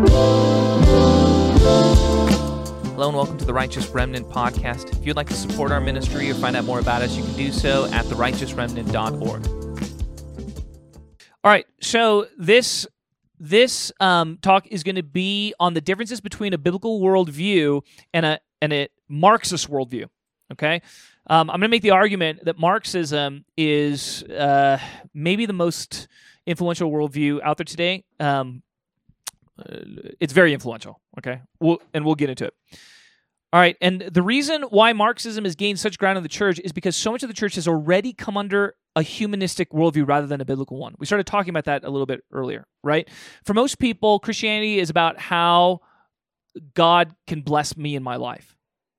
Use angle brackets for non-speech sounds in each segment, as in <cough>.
Hello and welcome to the Righteous Remnant podcast. If you'd like to support our ministry or find out more about us, you can do so at therighteousremnant.org. All right, so this this um, talk is going to be on the differences between a biblical worldview and a and a Marxist worldview. Okay, um, I'm going to make the argument that Marxism is uh, maybe the most influential worldview out there today. Um, Uh, it's very influential. Okay, we'll, and we'll get into it. All right, and the reason why Marxism has gained such ground in the church is because so much of the church has already come under a humanistic worldview rather than a biblical one. We started talking about that a little bit earlier, right? For most people, Christianity is about how God can bless me in my life,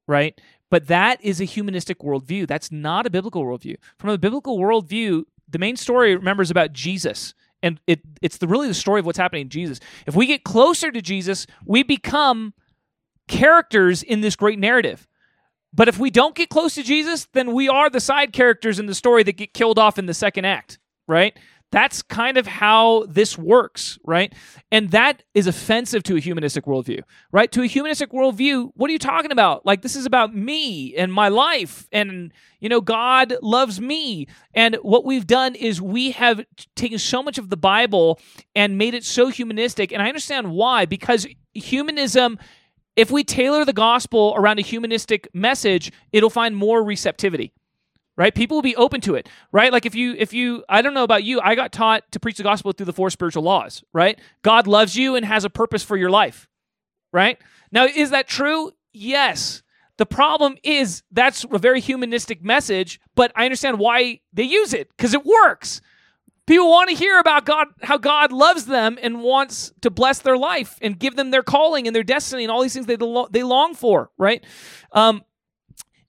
right? But that is a humanistic worldview. That's not a biblical worldview. From a biblical worldview, the main story, remember, is about Jesus. And it, it's the, really the story of what's happening in Jesus. If we get closer to Jesus, we become characters in this great narrative. But if we don't get close to Jesus, then we are the side characters in the story that get killed off in the second act, right? That's kind of how this works, right? And that is offensive to a humanistic worldview, right? To a humanistic worldview, what are you talking about? Like, this is about me and my life, and, you know, God loves me. And what we've done is we have taken so much of the Bible and made it so humanistic. And I understand why, because humanism if we tailor the gospel around a humanistic message, it'll find more receptivity. Right? People will be open to it. Right? Like if you if you I don't know about you, I got taught to preach the gospel through the four spiritual laws, right? God loves you and has a purpose for your life. Right? Now, is that true? Yes. The problem is that's a very humanistic message, but I understand why they use it because it works. People want to hear about God, how God loves them and wants to bless their life and give them their calling and their destiny and all these things they, they long for, right? Um,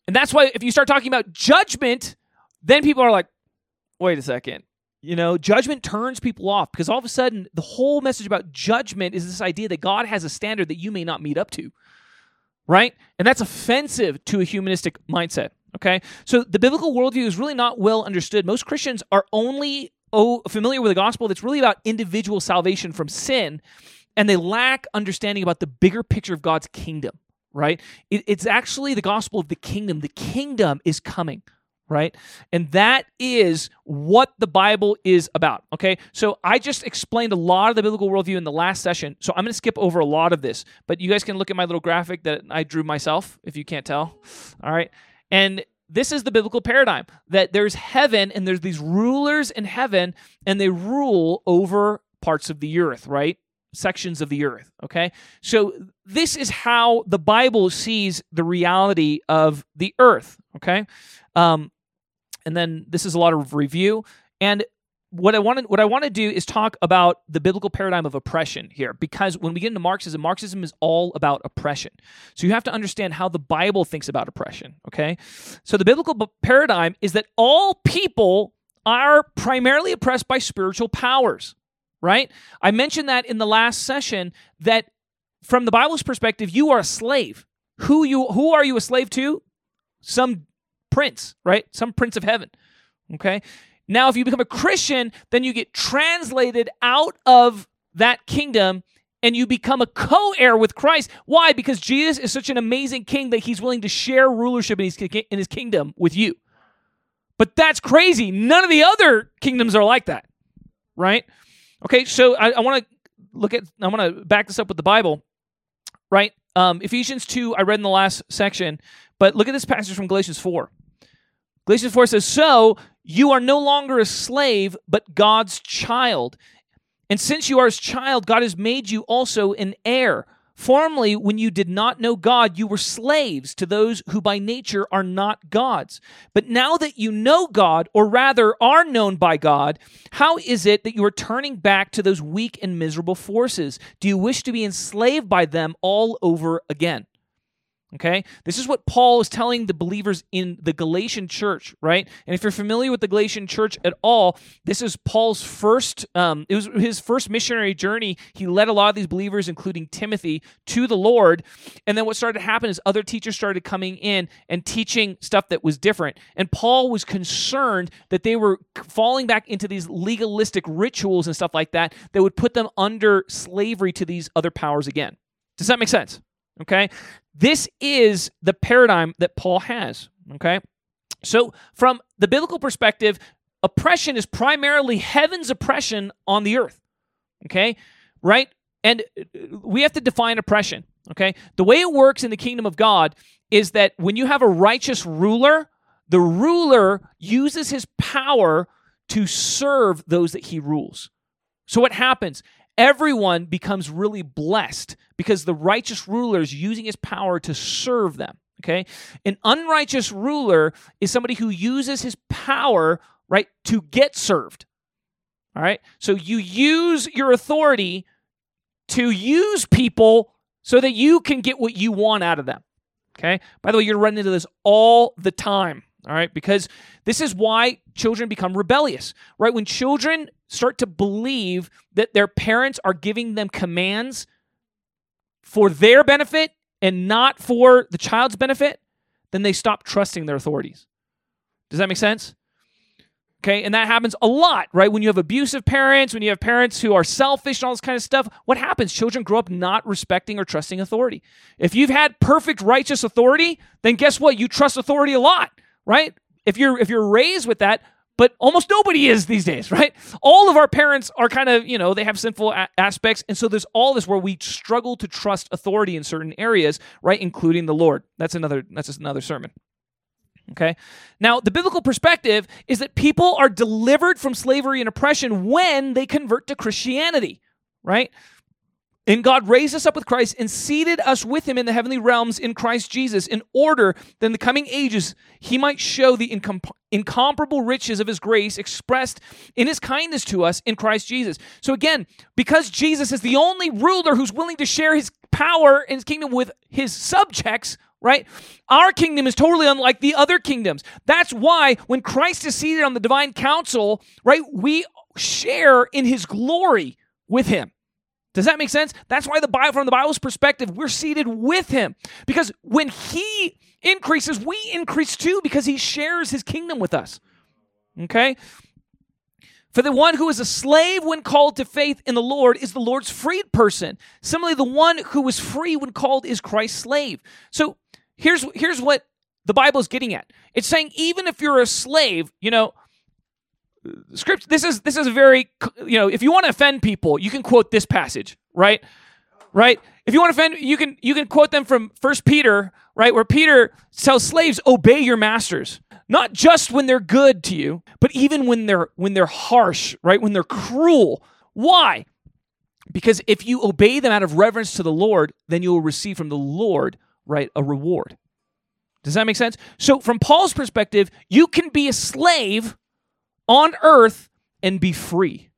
and that's why if you start talking about judgment, then people are like, wait a second. You know, judgment turns people off because all of a sudden the whole message about judgment is this idea that God has a standard that you may not meet up to, right? And that's offensive to a humanistic mindset. Okay. So the biblical worldview is really not well understood. Most Christians are only oh, familiar with the gospel that's really about individual salvation from sin, and they lack understanding about the bigger picture of God's kingdom, right? It, it's actually the gospel of the kingdom. The kingdom is coming, right? And that is what the Bible is about, okay? So I just explained a lot of the biblical worldview in the last session, so I'm going to skip over a lot of this, but you guys can look at my little graphic that I drew myself, if you can't tell, all right? And this is the biblical paradigm that there's heaven and there's these rulers in heaven and they rule over parts of the earth, right? Sections of the earth, okay? So this is how the Bible sees the reality of the earth, okay? Um, and then this is a lot of review. And what I want to what I want to do is talk about the biblical paradigm of oppression here because when we get into Marxism, Marxism is all about oppression. So you have to understand how the Bible thinks about oppression, okay? So the biblical paradigm is that all people are primarily oppressed by spiritual powers, right? I mentioned that in the last session that from the Bible's perspective, you are a slave. Who you who are you a slave to? Some prince, right? Some prince of heaven. Okay? Now, if you become a Christian, then you get translated out of that kingdom and you become a co heir with Christ. Why? Because Jesus is such an amazing king that he's willing to share rulership in his, in his kingdom with you. But that's crazy. None of the other kingdoms are like that, right? Okay, so I, I want to look at, I want to back this up with the Bible, right? Um, Ephesians 2, I read in the last section, but look at this passage from Galatians 4. Galatians 4 says, So you are no longer a slave, but God's child. And since you are his child, God has made you also an heir. Formerly, when you did not know God, you were slaves to those who by nature are not gods. But now that you know God, or rather are known by God, how is it that you are turning back to those weak and miserable forces? Do you wish to be enslaved by them all over again? Okay? This is what Paul is telling the believers in the Galatian church, right? And if you're familiar with the Galatian church at all, this is Paul's first, um, it was his first missionary journey. He led a lot of these believers, including Timothy, to the Lord. And then what started to happen is other teachers started coming in and teaching stuff that was different. And Paul was concerned that they were falling back into these legalistic rituals and stuff like that that would put them under slavery to these other powers again. Does that make sense? Okay. This is the paradigm that Paul has. Okay. So, from the biblical perspective, oppression is primarily heaven's oppression on the earth. Okay. Right? And uh, we have to define oppression. Okay. The way it works in the kingdom of God is that when you have a righteous ruler, the ruler uses his power to serve those that he rules. So, what happens? Everyone becomes really blessed because the righteous ruler is using his power to serve them. Okay? An unrighteous ruler is somebody who uses his power, right, to get served. All right? So you use your authority to use people so that you can get what you want out of them. Okay? By the way, you're running into this all the time. All right? Because this is why children become rebellious, right? When children start to believe that their parents are giving them commands for their benefit and not for the child's benefit, then they stop trusting their authorities. Does that make sense? Okay, and that happens a lot, right? When you have abusive parents, when you have parents who are selfish and all this kind of stuff, what happens? Children grow up not respecting or trusting authority. If you've had perfect righteous authority, then guess what? You trust authority a lot, right? If you're if you're raised with that, but almost nobody is these days, right? All of our parents are kind of, you know, they have sinful a- aspects. And so there's all this where we struggle to trust authority in certain areas, right? Including the Lord. That's another, that's just another sermon. Okay. Now, the biblical perspective is that people are delivered from slavery and oppression when they convert to Christianity, right? And God raised us up with Christ and seated us with him in the heavenly realms in Christ Jesus in order that in the coming ages he might show the incom- incomparable riches of his grace expressed in his kindness to us in Christ Jesus. So again, because Jesus is the only ruler who's willing to share his power and his kingdom with his subjects, right? Our kingdom is totally unlike the other kingdoms. That's why when Christ is seated on the divine council, right, we share in his glory with him. Does that make sense? That's why the Bible, from the Bible's perspective, we're seated with him. Because when he increases, we increase too because he shares his kingdom with us. Okay? For the one who is a slave when called to faith in the Lord is the Lord's freed person. Similarly, the one who is free when called is Christ's slave. So here's here's what the Bible is getting at. It's saying even if you're a slave, you know, script this is this is very you know if you want to offend people you can quote this passage right? Right? If you want to offend you can you can quote them from first peter right where peter tells slaves obey your masters not just when they're good to you but even when they're when they're harsh right when they're cruel. Why? Because if you obey them out of reverence to the lord then you will receive from the lord right a reward. Does that make sense? So from paul's perspective you can be a slave on earth and be free.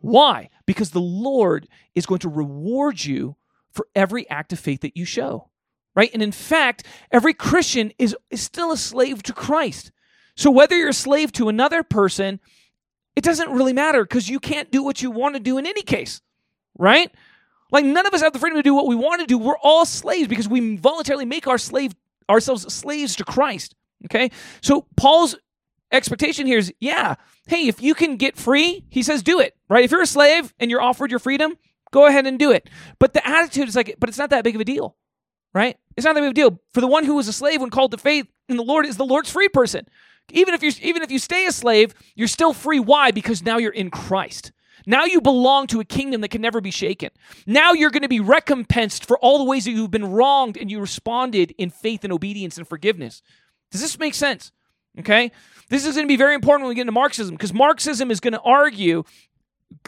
Why? Because the Lord is going to reward you for every act of faith that you show. Right? And in fact, every Christian is, is still a slave to Christ. So whether you're a slave to another person, it doesn't really matter because you can't do what you want to do in any case. Right? Like none of us have the freedom to do what we want to do. We're all slaves because we voluntarily make our slave ourselves slaves to Christ. Okay? So Paul's expectation here is yeah, hey, if you can get free, he says do it, right? If you're a slave and you're offered your freedom, go ahead and do it. But the attitude is like, but it's not that big of a deal, right? It's not that big of a deal. For the one who was a slave when called to faith in the Lord is the Lord's free person. Even if you even if you stay a slave, you're still free. Why? Because now you're in Christ. Now you belong to a kingdom that can never be shaken. Now you're going to be recompensed for all the ways that you've been wronged and you responded in faith and obedience and forgiveness. Does this make sense? Okay? This is going to be very important when we get into Marxism because Marxism is going to argue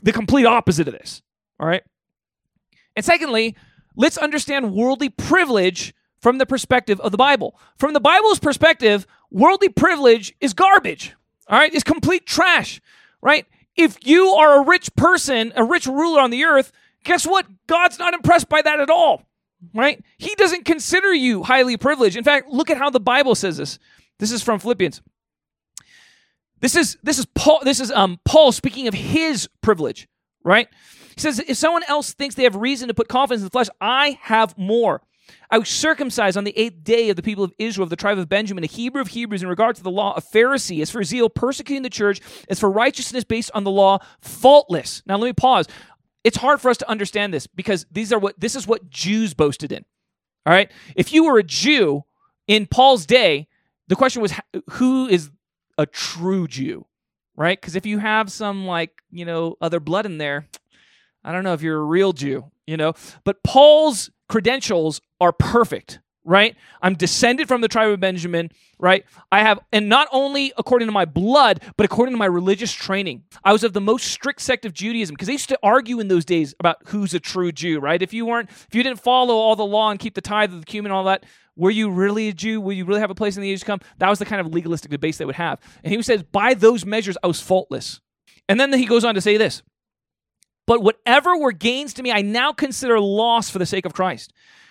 the complete opposite of this. All right? And secondly, let's understand worldly privilege from the perspective of the Bible. From the Bible's perspective, worldly privilege is garbage. All right? It's complete trash. Right? If you are a rich person, a rich ruler on the earth, guess what? God's not impressed by that at all. right? He doesn't consider you highly privileged. In fact, look at how the Bible says this. This is from Philippians. This is this is Paul this is um Paul speaking of his privilege, right? He says if someone else thinks they have reason to put confidence in the flesh, I have more. I was circumcised on the eighth day of the people of Israel, of the tribe of Benjamin, a Hebrew of Hebrews, in regard to the law, a Pharisee, as for zeal, persecuting the church, as for righteousness based on the law, faultless. Now let me pause. It's hard for us to understand this because these are what this is what Jews boasted in. All right. If you were a Jew in Paul's day, the question was who is a true Jew, right? Because if you have some like, you know, other blood in there, I don't know if you're a real Jew, you know. But Paul's credentials are perfect, right? I'm descended from the tribe of Benjamin, right? I have, and not only according to my blood, but according to my religious training. I was of the most strict sect of Judaism because they used to argue in those days about who's a true Jew, right? If you weren't, if you didn't follow all the law and keep the tithe of the cumin and all that, were you really a Jew? Will you really have a place in the age to come? That was the kind of legalistic debates they would have. And he says, by those measures, I was faultless. And then he goes on to say this But whatever were gains to me, I now consider loss for the sake of Christ.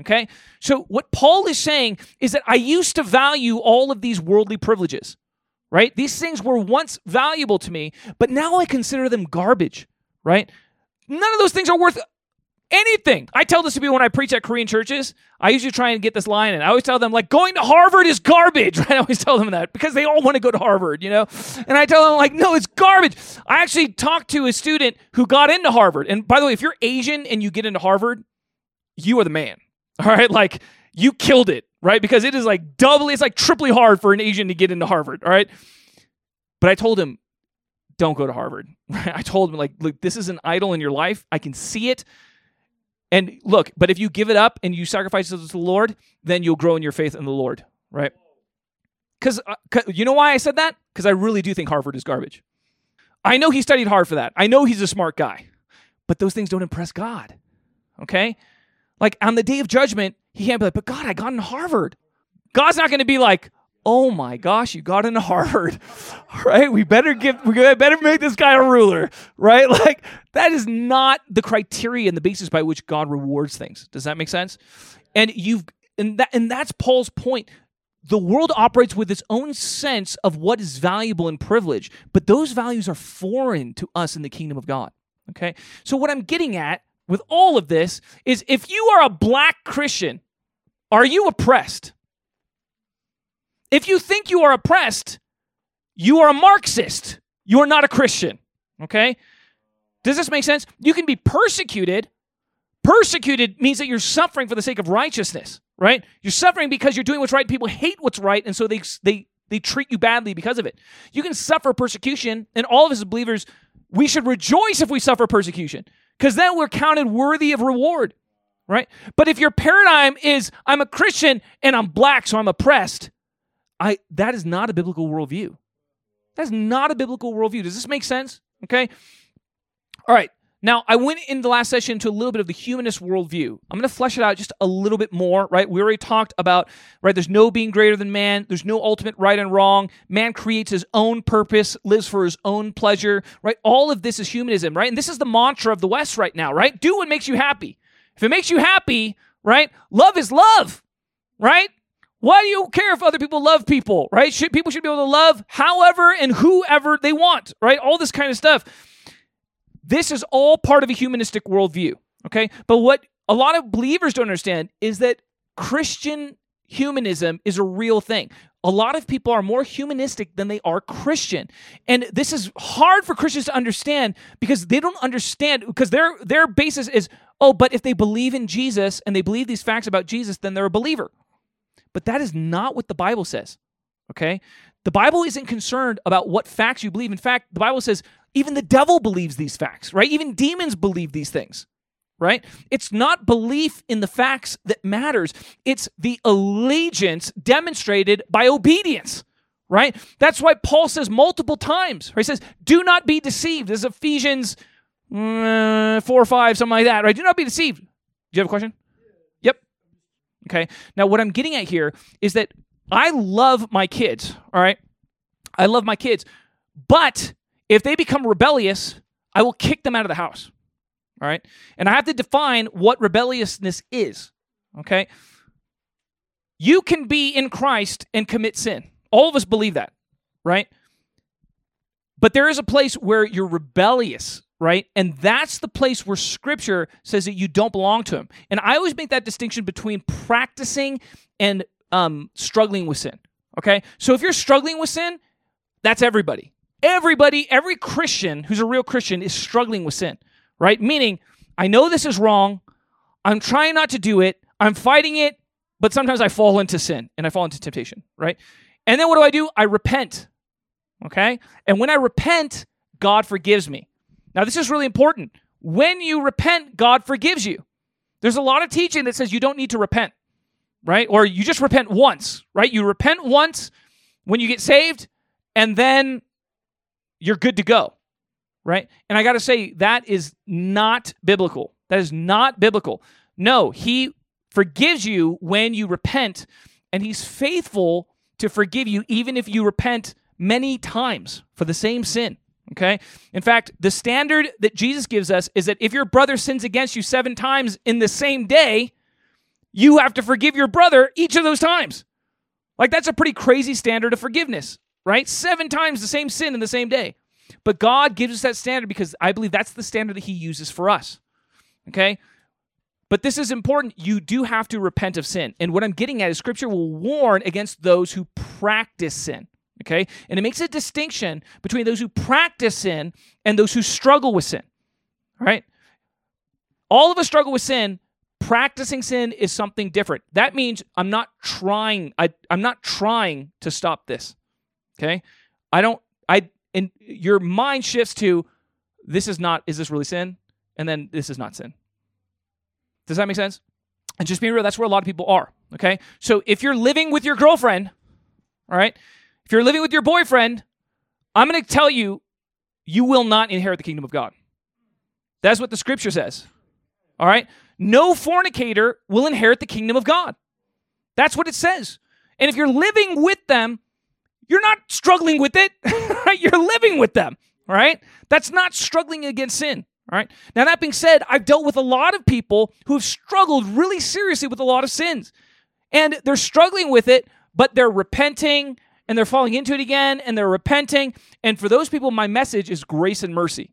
Okay? So, what Paul is saying is that I used to value all of these worldly privileges, right? These things were once valuable to me, but now I consider them garbage, right? None of those things are worth anything. I tell this to people when I preach at Korean churches. I usually try and get this line in. I always tell them, like, going to Harvard is garbage, right? <laughs> I always tell them that because they all want to go to Harvard, you know? And I tell them, like, no, it's garbage. I actually talked to a student who got into Harvard. And by the way, if you're Asian and you get into Harvard, you are the man, <laughs> all right, like you killed it, right? Because it is like doubly, it's like triply hard for an Asian to get into Harvard, all right? But I told him, don't go to Harvard. <laughs> I told him, like, look, this is an idol in your life. I can see it. And look, but if you give it up and you sacrifice it to the Lord, then you'll grow in your faith in the Lord, right? Because uh, you know why I said that? Because I really do think Harvard is garbage. I know he studied hard for that. I know he's a smart guy, but those things don't impress God. Okay? Like on the day of judgment, he can't be like, but God, I got in Harvard. God's not going to be like, oh my gosh, you got into <laughs> Harvard, right? We better give, we better make this guy a ruler, right? <laughs> Like that is not the criteria and the basis by which God rewards things. Does that make sense? And you've, and that, and that's Paul's point. The world operates with its own sense of what is valuable and privilege, but those values are foreign to us in the kingdom of God. Okay. So what I'm getting at with all of this is if you are a black Christian, are you oppressed? If you think you are oppressed, you are a Marxist. You are not a Christian. Okay? Does this make sense? You can be persecuted. Persecuted means that you're suffering for the sake of righteousness, right? You're suffering because you're doing what's right. People hate what's right, and so they they they treat you badly because of it. You can suffer persecution, and all of us as believers, we should rejoice if we suffer persecution because then we're counted worthy of reward, right? But if your paradigm is I'm a Christian and I'm black, so I'm oppressed, I that is not a biblical worldview. That's not a biblical worldview. Does this make sense? Okay. All right. Now, I went in the last session to a little bit of the humanist worldview. I'm going to flesh it out just a little bit more, right? We already talked about, right? There's no being greater than man. There's no ultimate right and wrong. Man creates his own purpose, lives for his own pleasure, right? All of this is humanism, right? And this is the mantra of the West right now, right? Do what makes you happy. If it makes you happy, right? Love is love, right? Why do you care if other people love people, right? Should, people should be able to love however and whoever they want, right? All this kind of stuff. This is all part of a humanistic worldview, okay? But what a lot of believers don't understand is that Christian humanism is a real thing. A lot of people are more humanistic than they are Christian. And this is hard for Christians to understand because they don't understand because their their basis is, oh, but if they believe in Jesus and they believe these facts about Jesus, then they're a believer. But that is not what the Bible says. Okay? The Bible isn't concerned about what facts you believe. In fact, the Bible says even the devil believes these facts, right? Even demons believe these things, right? It's not belief in the facts that matters, it's the allegiance demonstrated by obedience. Right? That's why Paul says multiple times, right? He says, Do not be deceived. This is Ephesians mm, 4 or 5, something like that, right? Do not be deceived. Do you have a question? Yep. Okay. Now, what I'm getting at here is that I love my kids, all right? I love my kids. But if they become rebellious, I will kick them out of the house. All right. And I have to define what rebelliousness is. Okay. You can be in Christ and commit sin. All of us believe that, right? But there is a place where you're rebellious, right? And that's the place where scripture says that you don't belong to him. And I always make that distinction between practicing and um, struggling with sin. Okay. So if you're struggling with sin, that's everybody. Everybody, every Christian who's a real Christian is struggling with sin right? Meaning, I know this is wrong. I'm trying not to do it. I'm fighting it, but sometimes I fall into sin and I fall into temptation, right? And then what do I do? I repent. Okay? And when I repent, God forgives me. Now, this is really important. When you repent, God forgives you. There's a lot of teaching that says you don't need to repent, right? Or you just repent once, right? You repent once when you get saved, and then you're good to go right? And I got to say, that is not biblical. That is not biblical. No, he forgives you when you repent, and he's faithful to forgive you even if you repent many times for the same sin. Okay? In fact, the standard that Jesus gives us is that if your brother sins against you seven times in the same day, you have to forgive your brother each of those times. Like, that's a pretty crazy standard of forgiveness, right? Seven times the same sin in the same day. But God gives us that standard because I believe that's the standard that He uses for us. Okay? But this is important. You do have to repent of sin. And what I'm getting at is Scripture will warn against those who practice sin. Okay? And it makes a distinction between those who practice sin and those who struggle with sin. Right? All of us struggle with sin. Practicing sin is something different. That means I'm not trying. I, I'm not trying to stop this. Okay? I don't. I and your mind shifts to this is not is this really sin? And then this is not sin. Does that make sense? And just being real that's where a lot of people are okay? So if you're living with your girlfriend all right? If you're living with your boyfriend i'm going to tell you you will not inherit the kingdom of god. That's what the scripture says all right? No fornicator will inherit the kingdom of god. That's what it says. And if you're living with them you're not struggling with it, <laughs> right? You're living with them, right? That's not struggling against sin. Right. Now, that being said, I've dealt with a lot of people who have struggled really seriously with a lot of sins. And they're struggling with it, but they're repenting and they're falling into it again and they're repenting. And for those people, my message is grace and mercy.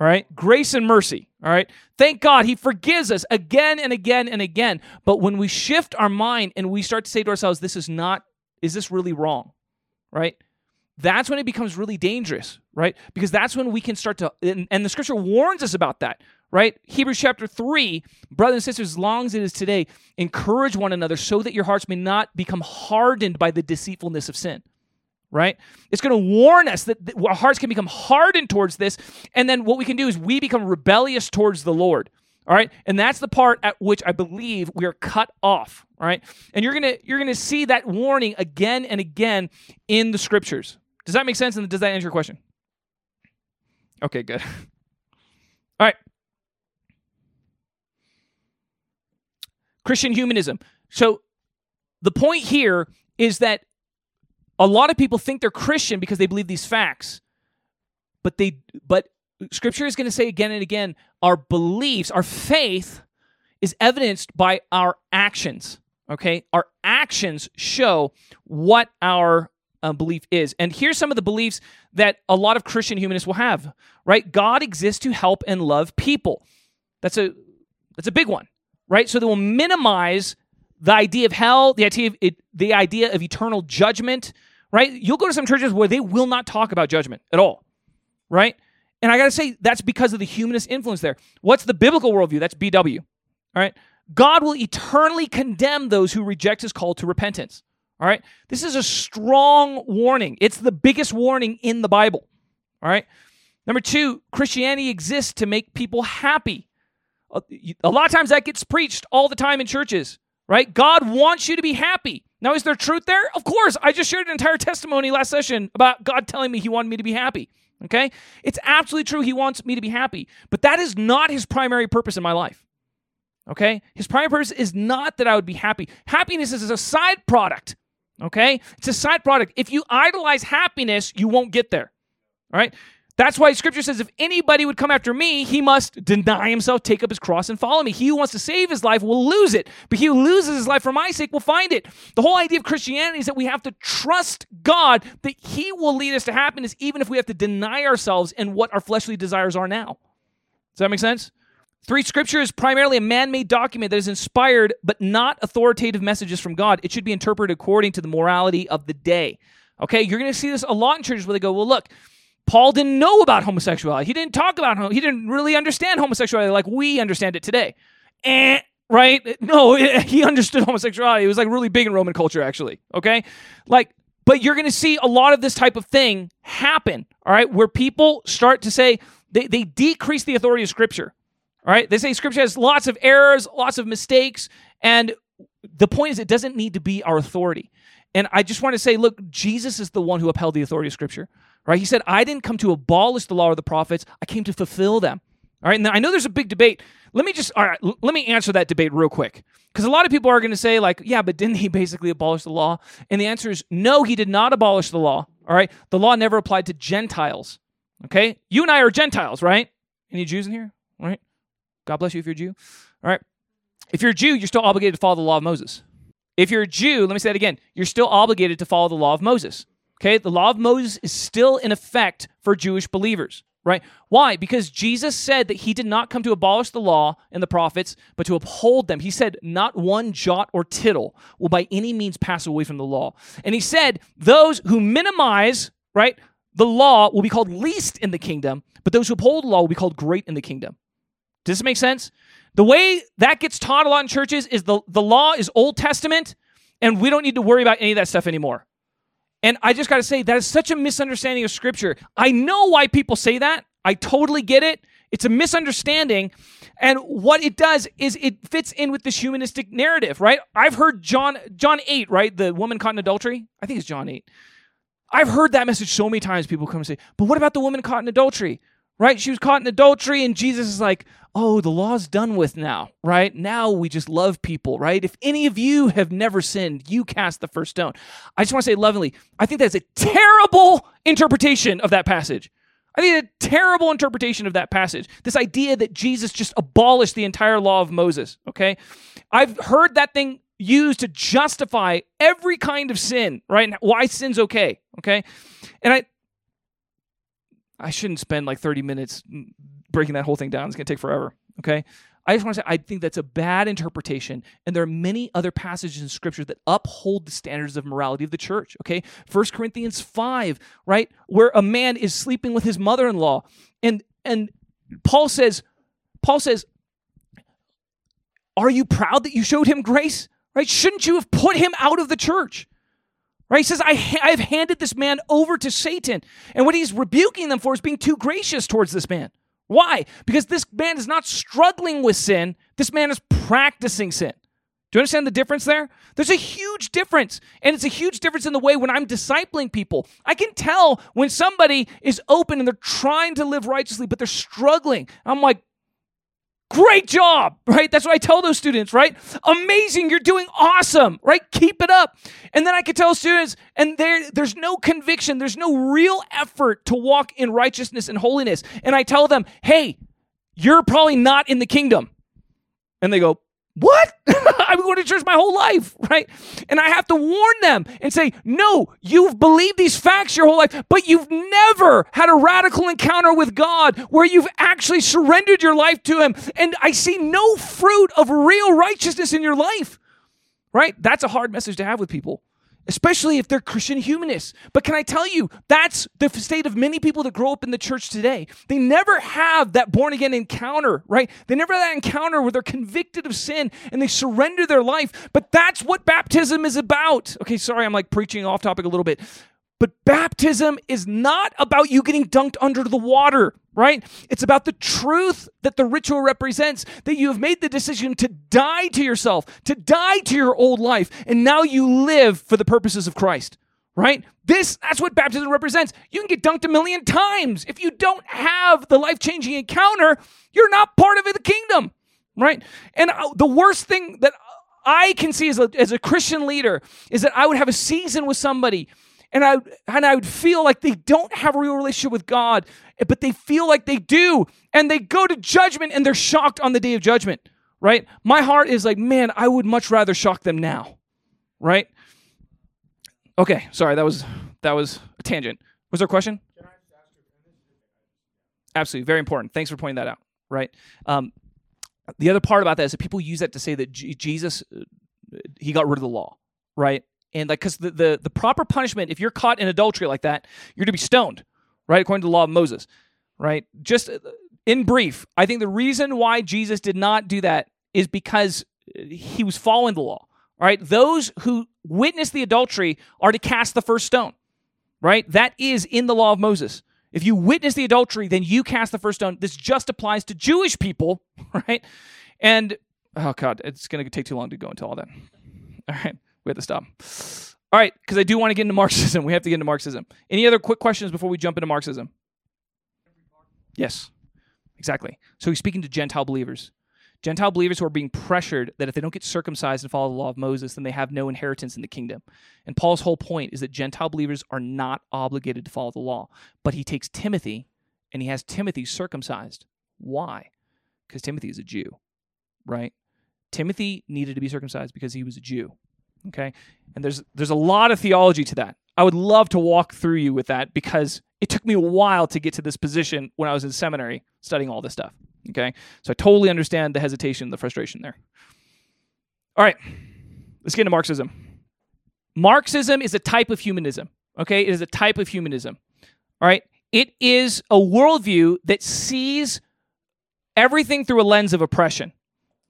All right. Grace and mercy. All right. Thank God he forgives us again and again and again. But when we shift our mind and we start to say to ourselves, this is not, is this really wrong? Right? That's when it becomes really dangerous, right? Because that's when we can start to, and, and the scripture warns us about that, right? Hebrews chapter 3, brothers and sisters, as long as it is today, encourage one another so that your hearts may not become hardened by the deceitfulness of sin right? It's going to warn us that our hearts can become hardened towards this. And then what we can do is we become rebellious towards the Lord. All right? And that's the part at which I believe we are cut off, right? And you're to you're to see that warning again and again in the scriptures. Does that make sense and does that answer your question? Okay, good. <laughs> All right. Christian humanism. So the point here is that a lot of people think they're Christian because they believe these facts. But they but scripture is going to say again and again our beliefs, our faith is evidenced by our actions. Okay? Our actions show what our uh, belief is. And here's some of the beliefs that a lot of Christian humanists will have, right? God exists to help and love people. That's a that's a big one, right? So they will minimize the idea of hell, the idea of it, the idea of eternal judgment, right? You'll go to some churches where they will not talk about judgment at all, right? And I got to say, that's because of the humanist influence there. What's the biblical worldview? That's BW. All right. God will eternally condemn those who reject his call to repentance. All right. This is a strong warning. It's the biggest warning in the Bible. All right. Number two, Christianity exists to make people happy. Uh, a lot of times that gets preached all the time in churches, right? God wants you to be happy. Now, is there truth there? Of course. I just shared an entire testimony last session about God telling me He wanted me to be happy. Okay? It's absolutely true. He wants me to be happy. But that is not His primary purpose in my life. Okay? His primary purpose is not that I would be happy. Happiness is a side product. Okay? It's a side product. If you idolize happiness, you won't get there. All right? That's why scripture says if anybody would come after me, he must deny himself, take up his cross, and follow me. He who wants to save his life will lose it, but he who loses his life for my sake will find it. The whole idea of Christianity is that we have to trust God that he will lead us to happiness, even if we have to deny ourselves and what our fleshly desires are now. Does that make sense? Three scripture is primarily a man made document that is inspired but not authoritative messages from God. It should be interpreted according to the morality of the day. Okay, you're going to see this a lot in churches where they go, well, look, Paul didn't know about homosexuality. He didn't talk about he didn't really understand homosexuality like we understand it today. And right? No, <laughs> he understood homosexuality. It was like really big in Roman culture actually, okay? Like but you're going to see a lot of this type of thing happen, all right? Where people start to say they, they decrease the authority of scripture. All right? They say scripture has lots of errors, lots of mistakes, and the point is it doesn't need to be our authority. And I just want to say, look, Jesus is the one who upheld the authority of scripture. Right? He said, I didn't come to abolish the law or the prophets, I came to fulfill them. All right. And I know there's a big debate. Let me just, all right, l- let me answer that debate real quick. Because a lot of people are going to say, like, yeah, but didn't he basically abolish the law? And the answer is no, he did not abolish the law. All right. The law never applied to Gentiles. Okay. You and I are Gentiles, right? Any Jews in here? Right. God bless you if you're a Jew. All right. If you're a Jew, you're still obligated to follow the law of Moses. If you're a Jew, let me say that again, you're still obligated to follow the law of Moses. Okay, the law of Moses is still in effect for Jewish believers, right? Why? Because Jesus said that he did not come to abolish the law and the prophets, but to uphold them. He said, Not one jot or tittle will by any means pass away from the law. And he said, Those who minimize, right, the law will be called least in the kingdom, but those who uphold the law will be called great in the kingdom. Does this make sense? The way that gets taught a lot in churches is the, the law is Old Testament, and we don't need to worry about any of that stuff anymore. And I just got to say, that is such a misunderstanding of Scripture. I know why people say that. I totally get it. It's a misunderstanding. And what it does is it fits in with this humanistic narrative, right? I've heard John John 8, right? The woman caught in adultery. I think it's John 8. I've heard that message so many times. People come and say, but what about the woman caught in adultery? Right? She was caught in adultery, and Jesus is like, oh, the law's done with now, right? Now we just love people, right? If any of you have never sinned, you cast the first stone. I just want to say lovingly, I think that's a terrible interpretation of that passage. I think a terrible interpretation of that passage. This idea that Jesus just abolished the entire law of Moses, okay? I've heard that thing used to justify every kind of sin, right? Why sin's okay, okay? And I I shouldn't spend like 30 minutes breaking that whole thing down. It's going to take forever. Okay. I just want to say, I think that's a bad interpretation. And there are many other passages in scripture that uphold the standards of morality of the church. Okay. First Corinthians 5, right? Where a man is sleeping with his mother in law. And, and Paul says, Paul says, Are you proud that you showed him grace? Right? Shouldn't you have put him out of the church? Right? He says, I, ha- I've handed this man over to Satan. And what he's rebuking them for is being too gracious towards this man. Why? Because this man is not struggling with sin, this man is practicing sin. Do you understand the difference there? There's a huge difference. And it's a huge difference in the way when I'm discipling people. I can tell when somebody is open and they're trying to live righteously, but they're struggling. I'm like, Great job, right? That's what I tell those students, right? Amazing, you're doing awesome, right? Keep it up. And then I can tell students, and there, there's no conviction, there's no real effort to walk in righteousness and holiness. And I tell them, hey, you're probably not in the kingdom. And they go, what? <laughs> I've been going to church my whole life, right? And I have to warn them and say, no, you've believed these facts your whole life, but you've never had a radical encounter with God where you've actually surrendered your life to Him. And I see no fruit of real righteousness in your life, right? That's a hard message to have with people especially if they're Christian humanists. But can I tell you, that's the state of many people that grow up in the church today. They never have that born again encounter, right? They never have that encounter where they're convicted of sin and they surrender their life. But that's what baptism is about. Okay, sorry, I'm like preaching off topic a little bit. But baptism is not about you getting dunked under the water, right? It's about the truth that the ritual represents, that you have made the decision to die to yourself, to die to your old life, and now you live for the purposes of Christ, right? This, that's what baptism represents. You can get dunked a million times. If you don't have the life changing encounter, you're not part of the kingdom, right? And uh, the worst thing that I can see as a, as a Christian leader is that I would have a season with somebody and I and I would feel like they don't have a real relationship with God, but they feel like they do, and they go to judgment and they're shocked on the day of judgment. Right? My heart is like, man, I would much rather shock them now. Right? Okay, sorry, that was that was a tangent. Was there a question? Absolutely, very important. Thanks for pointing that out. Right. Um, the other part about that is that people use that to say that G- Jesus uh, he got rid of the law, right? And like because the, the the proper punishment if you're caught in adultery like that you're to be stoned right according to the law of moses right? Just uh, in brief i think the reason why jesus did not do that is because he was following the law right? Those who witness the adultery are to cast the first stone right? That is in the law of moses. If you witness the adultery then you cast the first stone. This just applies to jewish people <laughs> right? And oh god it's going to take too long to go into all that. All right we have to stop. All right, because I do want to get into Marxism. <laughs> We have to get into Marxism. Any other quick questions before we jump into Marxism? Yes, exactly. So he's speaking to Gentile believers. Gentile believers who are being pressured that if they don't get circumcised and follow the law of Moses, then they have no inheritance in the kingdom. And Paul's whole point is that Gentile believers are not obligated to follow the law. But he takes Timothy and he has Timothy circumcised. Why? Because Timothy is a Jew, right? Timothy needed to be circumcised because he was a Jew. Okay. And there's there's a lot of theology to that. I would love to walk through you with that because it took me a while to get to this position when I was in seminary studying all this stuff. Okay. So I totally understand the hesitation, the frustration there. All right. Let's get into Marxism. Marxism is a type of humanism. Okay. It is a type of humanism. All right. It is a worldview that sees everything through a lens of oppression.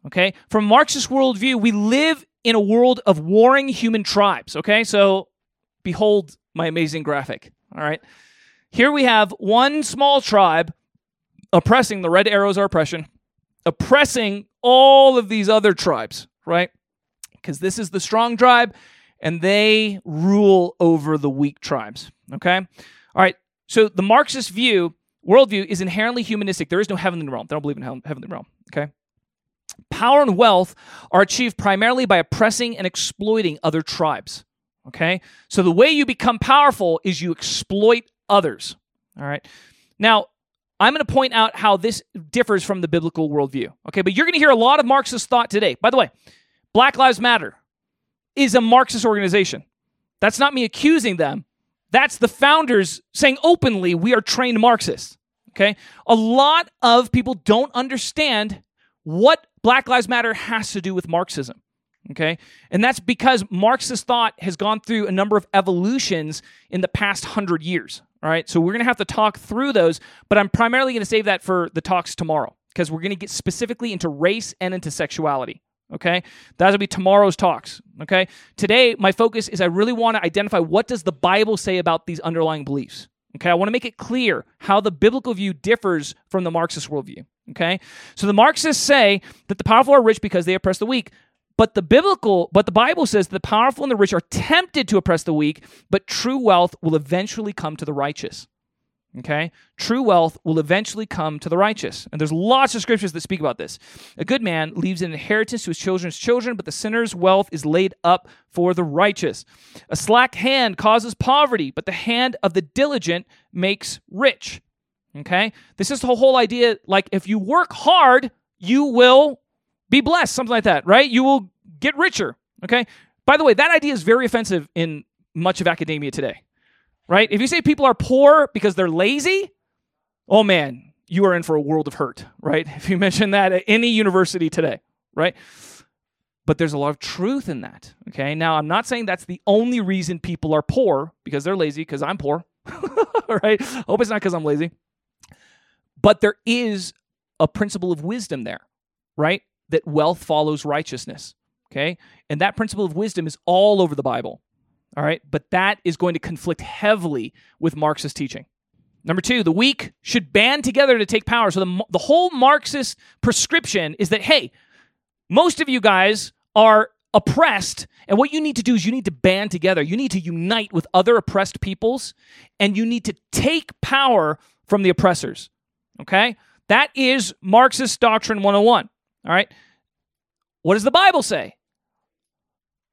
Okay. From Marxist worldview, we live in a world of warring human tribes. Okay, so behold my amazing graphic. All right, here we have one small tribe oppressing, the red arrows are oppression, oppressing all of these other tribes, right? Because this is the strong tribe and they rule over the weak tribes. Okay, all right, so the Marxist view, worldview, is inherently humanistic. There is no heavenly realm. They don't believe in heavenly realm. Okay. Power and wealth are achieved primarily by oppressing and exploiting other tribes. Okay? So the way you become powerful is you exploit others. All right? Now, I'm going to point out how this differs from the biblical worldview. Okay? But you're going to hear a lot of Marxist thought today. By the way, Black Lives Matter is a Marxist organization. That's not me accusing them. That's the founders saying openly, we are trained Marxists. Okay? A lot of people don't understand what Black Lives Matter has to do with Marxism. Okay. And that's because Marxist thought has gone through a number of evolutions in the past hundred years. All right. So we're going to have to talk through those, but I'm primarily going to save that for the talks tomorrow because we're going to get specifically into race and into sexuality. Okay. That'll be tomorrow's talks. Okay. Today, my focus is I really want to identify what does the Bible say about these underlying beliefs. Okay. I want to make it clear how the biblical view differs from the Marxist worldview. Okay? So the Marxists say that the powerful are rich because they oppress the weak. But the biblical, but the Bible says the powerful and the rich are tempted to oppress the weak, but true wealth will eventually come to the righteous. Okay? True wealth will eventually come to the righteous. And there's lots of scriptures that speak about this. A good man leaves an inheritance to his children's children, but the sinner's wealth is laid up for the righteous. A slack hand causes poverty, but the hand of the diligent makes rich. Okay? This is the whole idea like if you work hard, you will be blessed, something like that, right? You will get richer. Okay? By the way, that idea is very offensive in much of academia today, right? If you say people are poor because they're lazy, oh man, you are in for a world of hurt, right? <laughs> If you mention that at any university today, right? But there's a lot of truth in that, okay? Now, I'm not saying that's the only reason people are poor because they're lazy, because I'm poor, <laughs> right? Hope it's not because I'm lazy. But there is a principle of wisdom there, right? That wealth follows righteousness. Okay. And that principle of wisdom is all over the Bible. All right. But that is going to conflict heavily with Marxist teaching. Number two, the weak should band together to take power. So the, the whole Marxist prescription is that, hey, most of you guys are oppressed, and what you need to do is you need to band together. You need to unite with other oppressed peoples, and you need to take power from the oppressors. Okay? That is Marxist Doctrine 101. All right? What does the Bible say?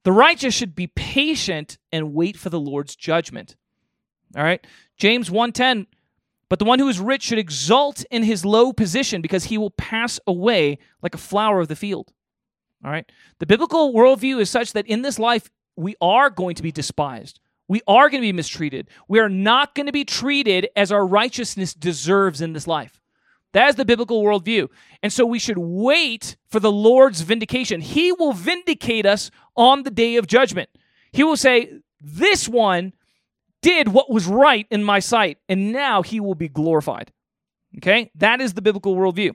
The righteous should be patient and wait for the Lord's judgment. All right? James 1:10 but the one who is rich should exult in his low position because he will pass away like a flower of the field. All right? The biblical worldview is such that in this life, we are going to be despised. We are going to be mistreated. We are not going to be treated as our righteousness deserves in this life. That is the biblical worldview. And so we should wait for the Lord's vindication. He will vindicate us on the day of judgment. He will say, This one did what was right in my sight, and now he will be glorified. Okay? That is the biblical worldview.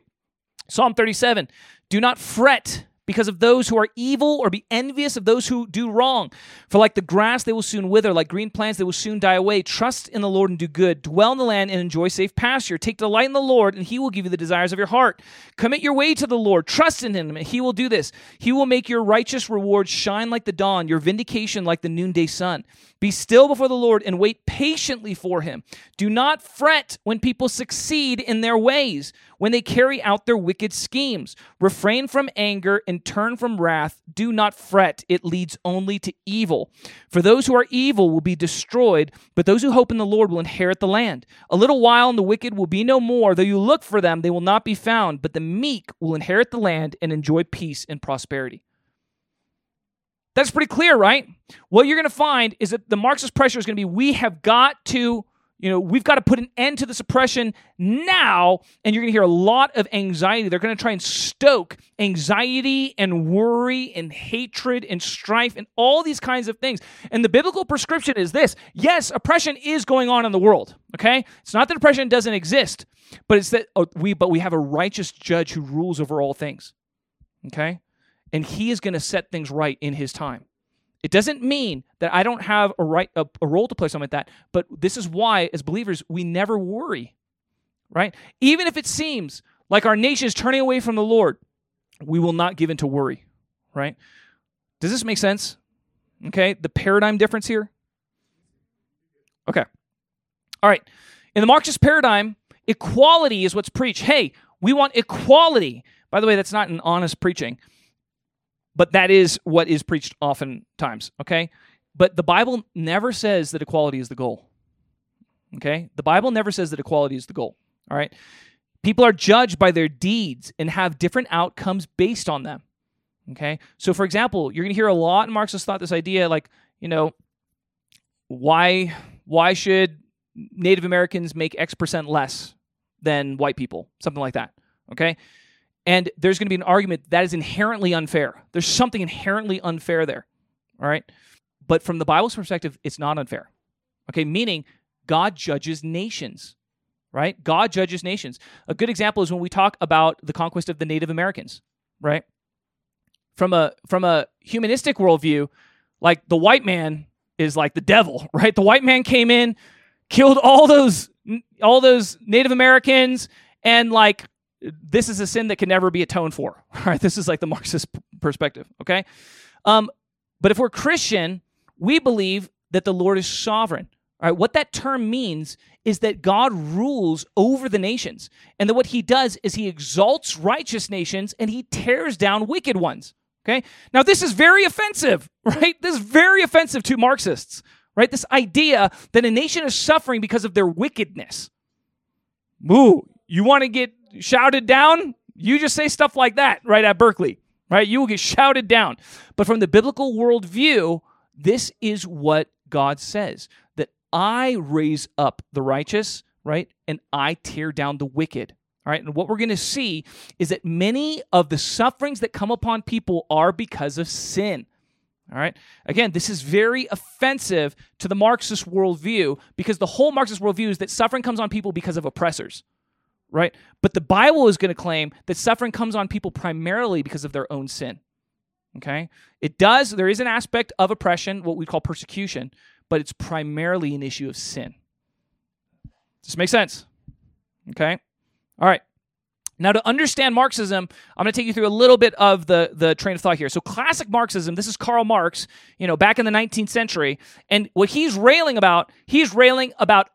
Psalm 37 Do not fret because of those who are evil or be envious of those who do wrong. For like the grass, they will soon wither, like green plants, they will soon die away. Trust in the Lord and do good. Dwell in the land and enjoy safe pasture. Take delight in the Lord, and he will give you the desires of your heart. Commit your way to the Lord. Trust in him, and he will do this. He will make your righteous reward shine like the dawn, your vindication like the noonday sun. Be still before the Lord and wait patiently for him. Do not fret when people succeed in their ways, when they carry out their wicked schemes. Refrain from anger and turn from wrath. Do not fret, it leads only to evil. For those who are evil will be destroyed, but those who hope in the Lord will inherit the land. A little while and the wicked will be no more. Though you look for them, they will not be found, but the meek will inherit the land and enjoy peace and prosperity. That's pretty clear, right? What you're going to find is that the Marxist pressure is going to be we have got to, you know, we've got to put an end to the suppression now. And you're going to hear a lot of anxiety. They're going to try and stoke anxiety and worry and hatred and strife and all these kinds of things. And the biblical prescription is this yes, oppression is going on in the world, okay? It's not that oppression doesn't exist, but it's that oh, we, but we have a righteous judge who rules over all things, okay? and he is going to set things right in his time. It doesn't mean that I don't have a right a, a, role to play something like that, but this is why as believers we never worry. Right? Even if it seems like our nation is turning away from the Lord, we will not give in to worry, right? Does this make sense? Okay? The paradigm difference here? Okay. All right. In the Marxist paradigm, equality is what's preached. Hey, we want equality. By the way, that's not an honest preaching but that is what is preached oftentimes, okay? But the Bible never says that equality is the goal. Okay? The Bible never says that equality is the goal. All right? People are judged by their deeds and have different outcomes based on them. Okay? So for example, you're going to hear a lot in Marxist thought this idea like, you know, why why should Native Americans make X percent less than white people? Something like that. Okay? And there's going to be an argument that is inherently unfair. There's something inherently unfair there. All right. But from the Bible's perspective, it's not unfair. Okay. Meaning God judges nations, right? God judges nations. A good example is when we talk about the conquest of the Native Americans, right? From a from a humanistic worldview, like the white man is like the devil, <laughs> right? The white man came in, killed all those all those Native Americans, and like this is a sin that can never be atoned for. <laughs> All right, this is like the Marxist perspective. Okay, um, but if we're Christian, we believe that the Lord is sovereign. All right, what that term means is that God rules over the nations, and that what He does is He exalts righteous nations and He tears down wicked ones. Okay, now this is very offensive, <laughs> right? This is very offensive to Marxists, right? This idea that a nation is suffering because of their wickedness. Ooh, you want to get shouted down, you just say stuff like that right at Berkeley, right? You will get shouted down. But from the biblical worldview, this is what God says that I raise up the righteous, right? And I tear down the wicked. All right. And what we're going to see is that many of the sufferings that come upon people are because of sin. All right. Again, this is very offensive to the Marxist worldview because the whole Marxist worldview is that suffering comes on people because of oppressors right? But the Bible is going to claim that suffering comes on people primarily because of their own sin. Okay? It does, there is an aspect of oppression, what we call persecution, but it's primarily an issue of sin. Does this make sense? Okay. All right. Now, to understand Marxism, I'm going to take you through a little bit of the, the train of thought here. So, classic Marxism, this is Karl Marx, you know, back in the 19th century. And what he's railing about, he's railing about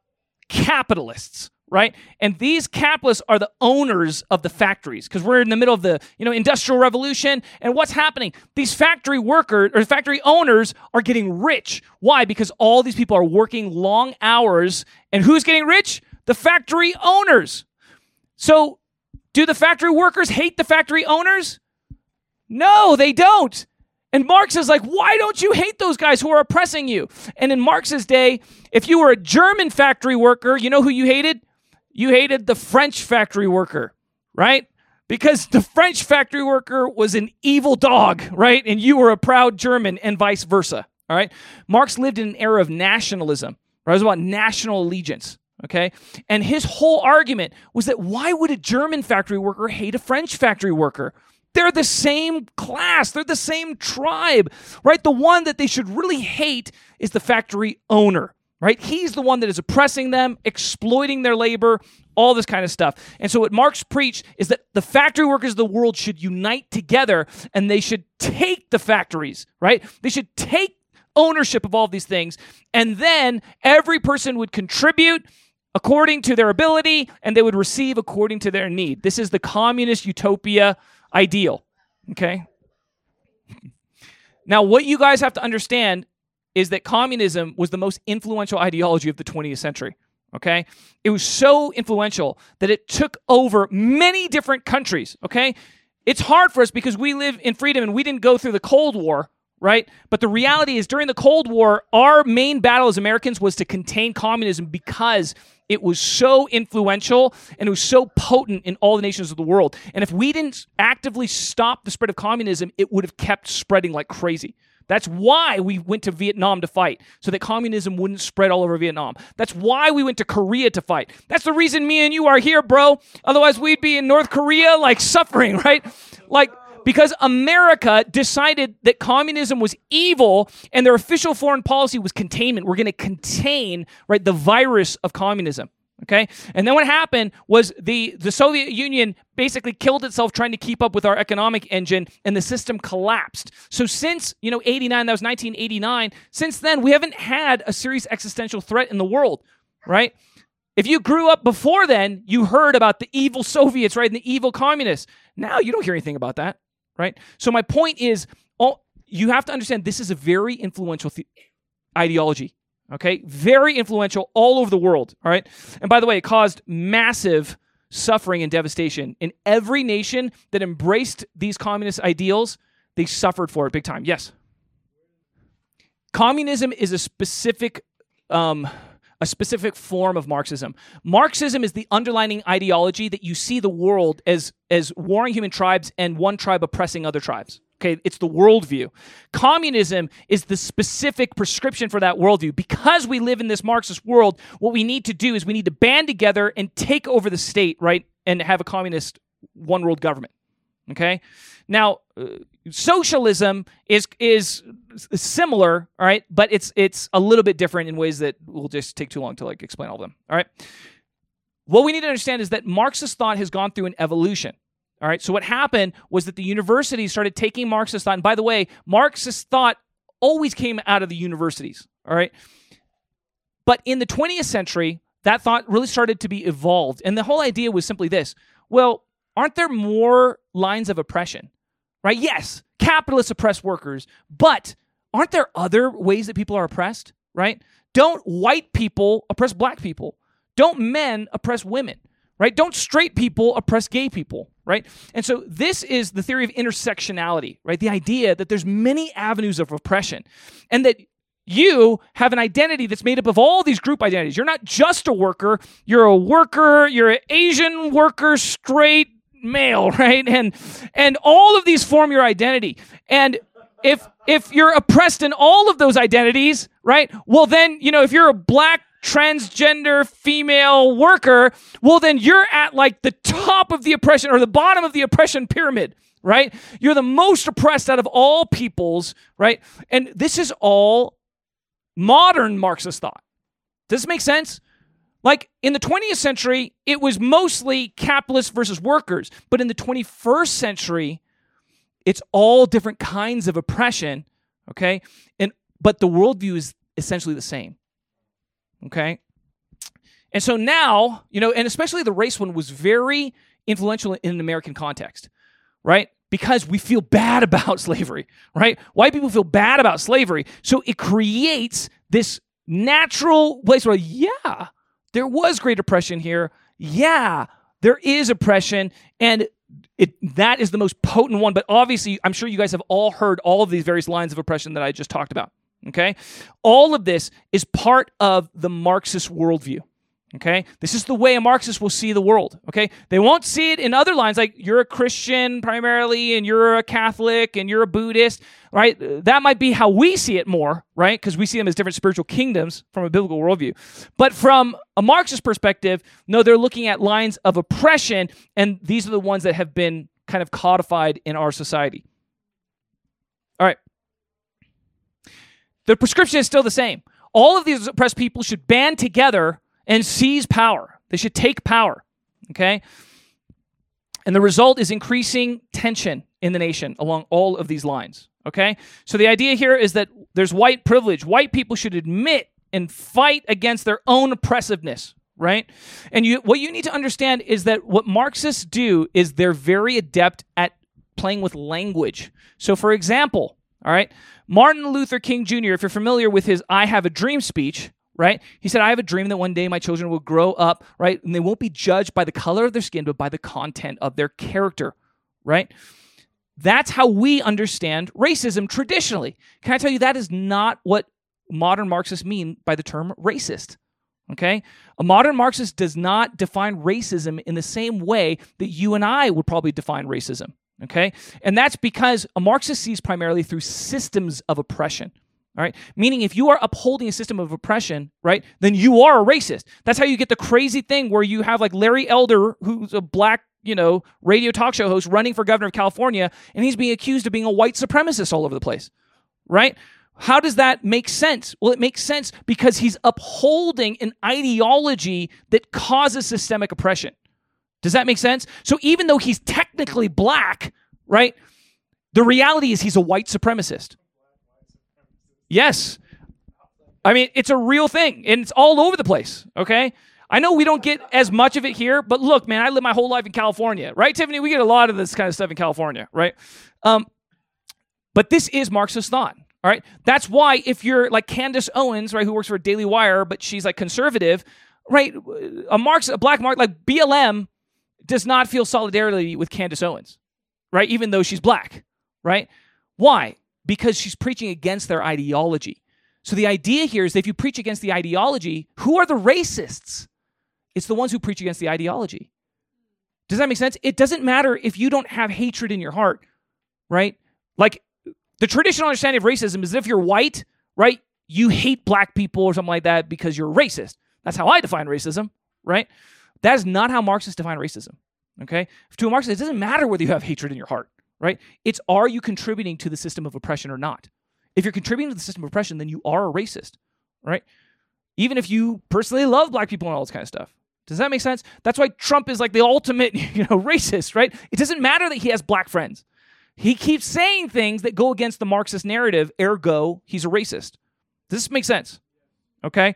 capitalists, right? And these capitalists are the owners of the factories because we're in the middle of the, you know, industrial revolution. And what's happening? These factory workers or factory owners are getting rich. Why? Because all these people are working long hours. And who's getting rich? The factory owners. So, do the factory workers hate the factory owners? No, they don't. And Marx is like, why don't you hate those guys who are oppressing you? And in Marx's day, if you were a German factory worker, you know who you hated? You hated the French factory worker, right? Because the French factory worker was an evil dog, right? And you were a proud German, and vice versa, all right? Marx lived in an era of nationalism, right? It was about national allegiance. Okay. And his whole argument was that why would a German factory worker hate a French factory worker? They're the same class, they're the same tribe, right? The one that they should really hate is the factory owner, right? He's the one that is oppressing them, exploiting their labor, all this kind of stuff. And so, what Marx preached is that the factory workers of the world should unite together and they should take the factories, right? They should take ownership of all of these things. And then every person would contribute according to their ability and they would receive according to their need. This is the communist utopia ideal. Okay? <laughs> Now, what you guys have to understand is that communism was the most influential ideology of the 20th century. Okay? It was so influential that it took over many different countries. Okay? It's hard for us because we live in freedom and we didn't go through the Cold War right? But the reality is, during the Cold War, our main battle as Americans was to contain communism because it was so influential and it was so potent in all the nations of the world. And if we didn't actively stop the spread of communism, it would have kept spreading like crazy. That's why we went to Vietnam to fight, so that communism wouldn't spread all over Vietnam. That's why we went to Korea to fight. That's the reason me and you are here, bro. Otherwise, we'd be in North Korea, like suffering, <laughs> right? Like, because America decided that communism was evil and their official foreign policy was containment. We're going to contain, right, the virus of communism. Okay? And then what happened was the, the Soviet Union basically killed itself trying to keep up with our economic engine and the system collapsed. So since, you know, 89, that was 1989, since then we haven't had a serious existential threat in the world, right? If you grew up before then, you heard about the evil Soviets, right, and the evil communists. Now you don't hear anything about that right? So my point is, all you have to understand this is a very influential th- ideology. Okay, very influential all over the world. All right, and by the way, it caused massive suffering and devastation in every nation that embraced these communist ideals. They suffered for it big time. Yes, communism is a specific. Um, a specific form of Marxism. Marxism is the underlining ideology that you see the world as as warring human tribes and one tribe oppressing other tribes. Okay, it's the worldview. Communism is the specific prescription for that worldview. Because we live in this Marxist world, what we need to do is we need to band together and take over the state, right? And have a communist one world government. Okay? Now, uh, socialism is is similar, all right, but it's it's a little bit different in ways that will just take too long to like explain all of them. All right. What we need to understand is that Marxist thought has gone through an evolution. All right. So what happened was that the universities started taking Marxist thought. And by the way, Marxist thought always came out of the universities. All right. But in the 20th century, that thought really started to be evolved. And the whole idea was simply this well, aren't there more lines of oppression? right? Yes, capitalists oppress workers, but aren't there other ways that people are oppressed, right? Don't white people oppress black people? Don't men oppress women, right? Don't straight people oppress gay people, right? And so this is the theory of intersectionality, right? The idea that there's many avenues of oppression and that you have an identity that's made up of all these group identities. You're not just a worker, you're a worker, you're an Asian worker, straight, male, <laughs> right? And and all of these form your identity. And if if you're oppressed in all of those identities, right? Well then, you know, if you're a black transgender female worker, well then you're at like the top of the oppression or the bottom of the oppression pyramid, right? You're the most oppressed out of all peoples, right? And this is all modern Marxist thought. Does this make sense? Like in the 20th century, it was mostly capitalists versus workers. But in the 21st century, it's all different kinds of oppression. Okay. And but the worldview is essentially the same. Okay. And so now, you know, and especially the race one was very influential in an American context, right? Because we feel bad <laughs> about slavery, right? White people feel bad about slavery. So it creates this natural place where, yeah, there was great oppression here. Yeah, there is oppression. And it that is the most potent one. But obviously, I'm sure you guys have all heard all of these various lines of oppression that I just talked about. Okay? All of this is part of the Marxist worldview. Okay? This is the way a Marxist will see the world. Okay? They won't see it in other lines like you're a Christian primarily and you're a Catholic and you're a Buddhist, right? That might be how we see it more, right? Because we see them as different spiritual kingdoms from a biblical worldview. But from a Marxist perspective, no, they're looking at lines of oppression, and these are the ones that have been kind of codified in our society. All right. The prescription is still the same. All of these oppressed people should band together and seize power. They should take power. Okay? And the result is increasing tension in the nation along all of these lines. Okay? So the idea here is that there's white privilege. White people should admit and fight against their own oppressiveness, right? And you, what you need to understand is that what Marxists do is they're very adept at playing with language. So, for example, all right, Martin Luther King Jr., if you're familiar with his I Have a Dream speech, right? He said, I have a dream that one day my children will grow up, right? And they won't be judged by the color of their skin, but by the content of their character, right? That's how we understand racism traditionally. Can I tell you that is not what modern Marxists mean by the term racist? Okay? A modern Marxist does not define racism in the same way that you and I would probably define racism. Okay? And that's because a Marxist sees primarily through systems of oppression. All right. Meaning, if you are upholding a system of oppression, right, then you are a racist. That's how you get the crazy thing where you have like Larry Elder, who's a black, you know, radio talk show host running for governor of California, and he's being accused of being a white supremacist all over the place. Right? How does that make sense? Well, it makes sense because he's upholding an ideology that causes systemic oppression. Does that make sense? So even though he's technically black, right, the reality is he's a white supremacist. Yes. I mean, it's a real thing and it's all over the place, okay? I know we don't get as much of it here, but look, man, I live my whole life in California, right, Tiffany? We get a lot of this kind of stuff in California, right? Um, but this is Marxist thought, all right? That's why if you're like Candace Owens, right, who works for Daily Wire, but she's like conservative, right? A Marx, a black Mark, like BLM does not feel solidarity with Candace Owens, right? Even though she's black, right? Why? because she's preaching against their ideology. So the idea here is that if you preach against the ideology, who are the racists? It's the ones who preach against the ideology. Does that make sense? It doesn't matter if you don't have hatred in your heart, right? Like the traditional understanding of racism is if you're white, right, you hate black people or something like that because you're racist. That's how I define racism, right? That is not how Marxists define racism. Okay? To a Marxist, it doesn't matter whether you have hatred in your heart right? It's are you contributing to the system of oppression or not? If you're contributing to the system of oppression, then you are a racist, right? Even if you personally love black people and all this kind of stuff. Does that make sense? That's why Trump is like the ultimate, <laughs> you know, racist, right? It doesn't matter that he has black friends. He keeps saying things that go against the Marxist narrative, ergo, he's a racist. Does this make sense? Okay?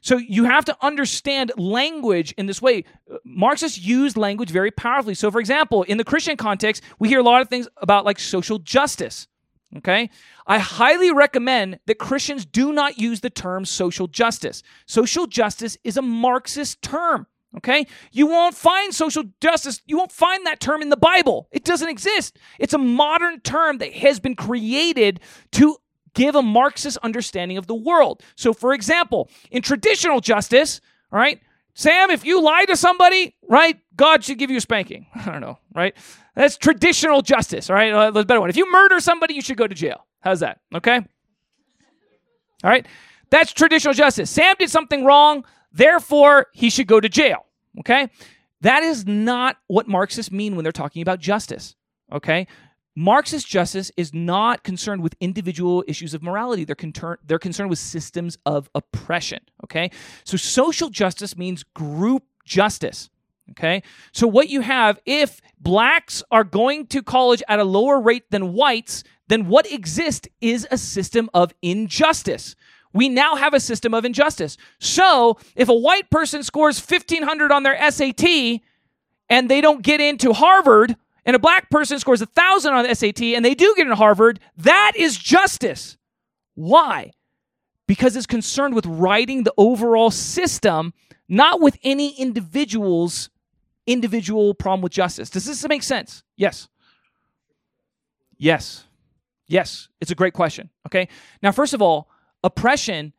So you have to understand language in this way. Marxists use language very powerfully. So, for example, in the Christian context, we hear a lot of things about like social justice. Okay? I highly recommend that Christians do not use the term social justice. Social justice is a Marxist term. Okay? You won't find social justice, you won't find that term in the Bible. It doesn't exist. It's a modern term that has been created to give a Marxist understanding of the world. So, for example, in traditional justice, right, Sam, if you lie to somebody, right, God should give you a spanking. <laughs> I don't know, right? That's traditional justice, all right? Uh, the better one. If you murder somebody, you should go to jail. How's that? Okay? All right? That's traditional justice. Sam did something wrong, therefore, he should go to jail. Okay? That is not what Marxists mean when they're talking about justice. Okay? Marxist justice is not concerned with individual issues of morality. They're, they're concerned with systems of oppression. Okay. So social justice means group justice. Okay. So what you have, if blacks are going to college at a lower rate than whites, then what exists is a system of injustice. We now have a system of injustice. So if a white person scores 1500 on their SAT and they don't get into Harvard, and a black person scores a thousand on the SAT and they do get into Harvard, that is justice. Why? Because it's concerned with righting the overall system, not with any individual's individual problem with justice. Does this make sense? Yes. Yes. Yes. It's a great question. Okay. Now, first of all, oppression,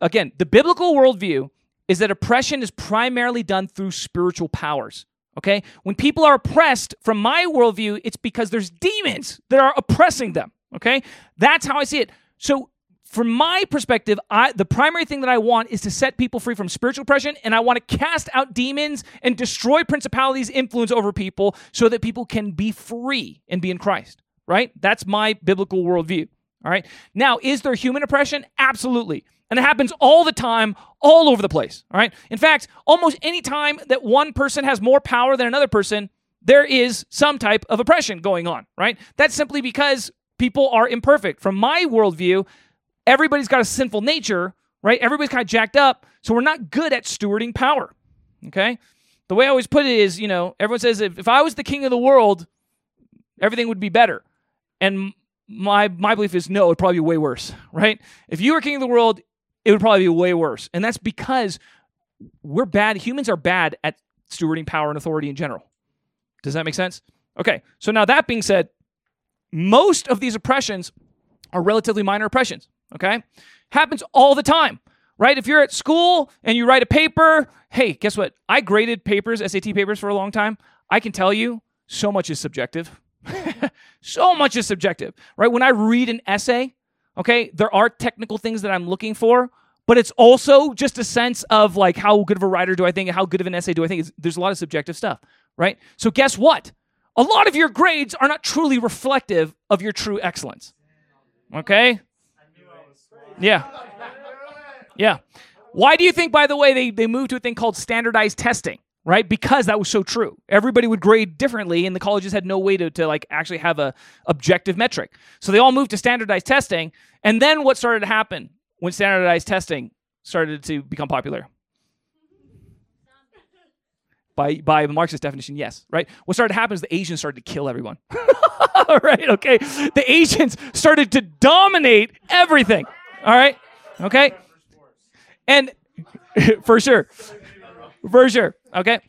again, the biblical worldview is that oppression is primarily done through spiritual powers. Okay? When people are oppressed, from my worldview, it's because there's demons that are oppressing them. Okay? That's how I see it. So, from my perspective, I, the primary thing that I want is to set people free from spiritual oppression, and I want to cast out demons and destroy principalities' influence over people so that people can be free and be in Christ. Right? That's my biblical worldview. All right. Now, is there human oppression? Absolutely. And it happens all the time, all over the place. All right. In fact, almost any time that one person has more power than another person, there is some type of oppression going on. Right. That's simply because people are imperfect. From my worldview, everybody's got a sinful nature. Right. Everybody's kind of jacked up. So we're not good at stewarding power. Okay. The way I always put it is, you know, everyone says if, if I was the king of the world, everything would be better. And my my belief is no, it'd probably be way worse, right? If you were king of the world, it would probably be way worse. And that's because we're bad. Humans are bad at stewarding power and authority in general. Does that make sense? Okay. So now that being said, most of these oppressions are relatively minor oppressions, okay? Happens all the time. Right? If you're at school and you write a paper, hey, guess what? I graded papers, SAT papers for a long time. I can tell you so much is subjective so much is subjective, right? When I read an essay, okay, there are technical things that I'm looking for, but it's also just a sense of like how good of a writer do I think, how good of an essay do I think? There's a lot of subjective stuff, right? So guess what? A lot of your grades are not truly reflective of your true excellence. Okay? Yeah. Yeah. Why do you think, by the way, they, they moved to a thing called standardized testing? Right? Because that was so true. Everybody would grade differently, and the colleges had no way to, to like actually have a objective metric. So they all moved to standardized testing. And then what started to happen when standardized testing started to become popular? By, by Marxist definition, yes, right? What started to happen is the Asians started to kill everyone. all <laughs> right, okay? The Asians started to dominate everything. All right, okay? And <laughs> for sure for sure. Okay.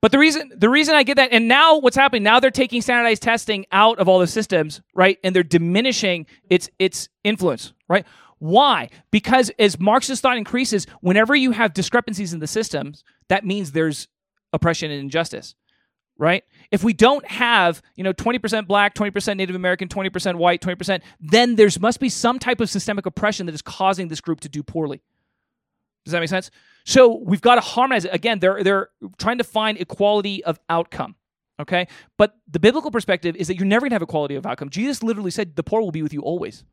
But the reason the reason I get that, and now what's happening? Now they're taking standardized testing out of all the systems, right? And they're diminishing its its influence, right? Why? Because as Marxist thought increases, whenever you have discrepancies in the systems, that means there's oppression and injustice, right? If we don't have, you know, 20% black, 20% Native American, 20% white, 20%, then there's must be some type of systemic oppression that is causing this group to do poorly. Does that make sense? So we've got to harmonize it. Again, they're they're trying to find equality of outcome. Okay? But the biblical perspective is that you're never gonna have equality of outcome. Jesus literally said the poor will be with you always.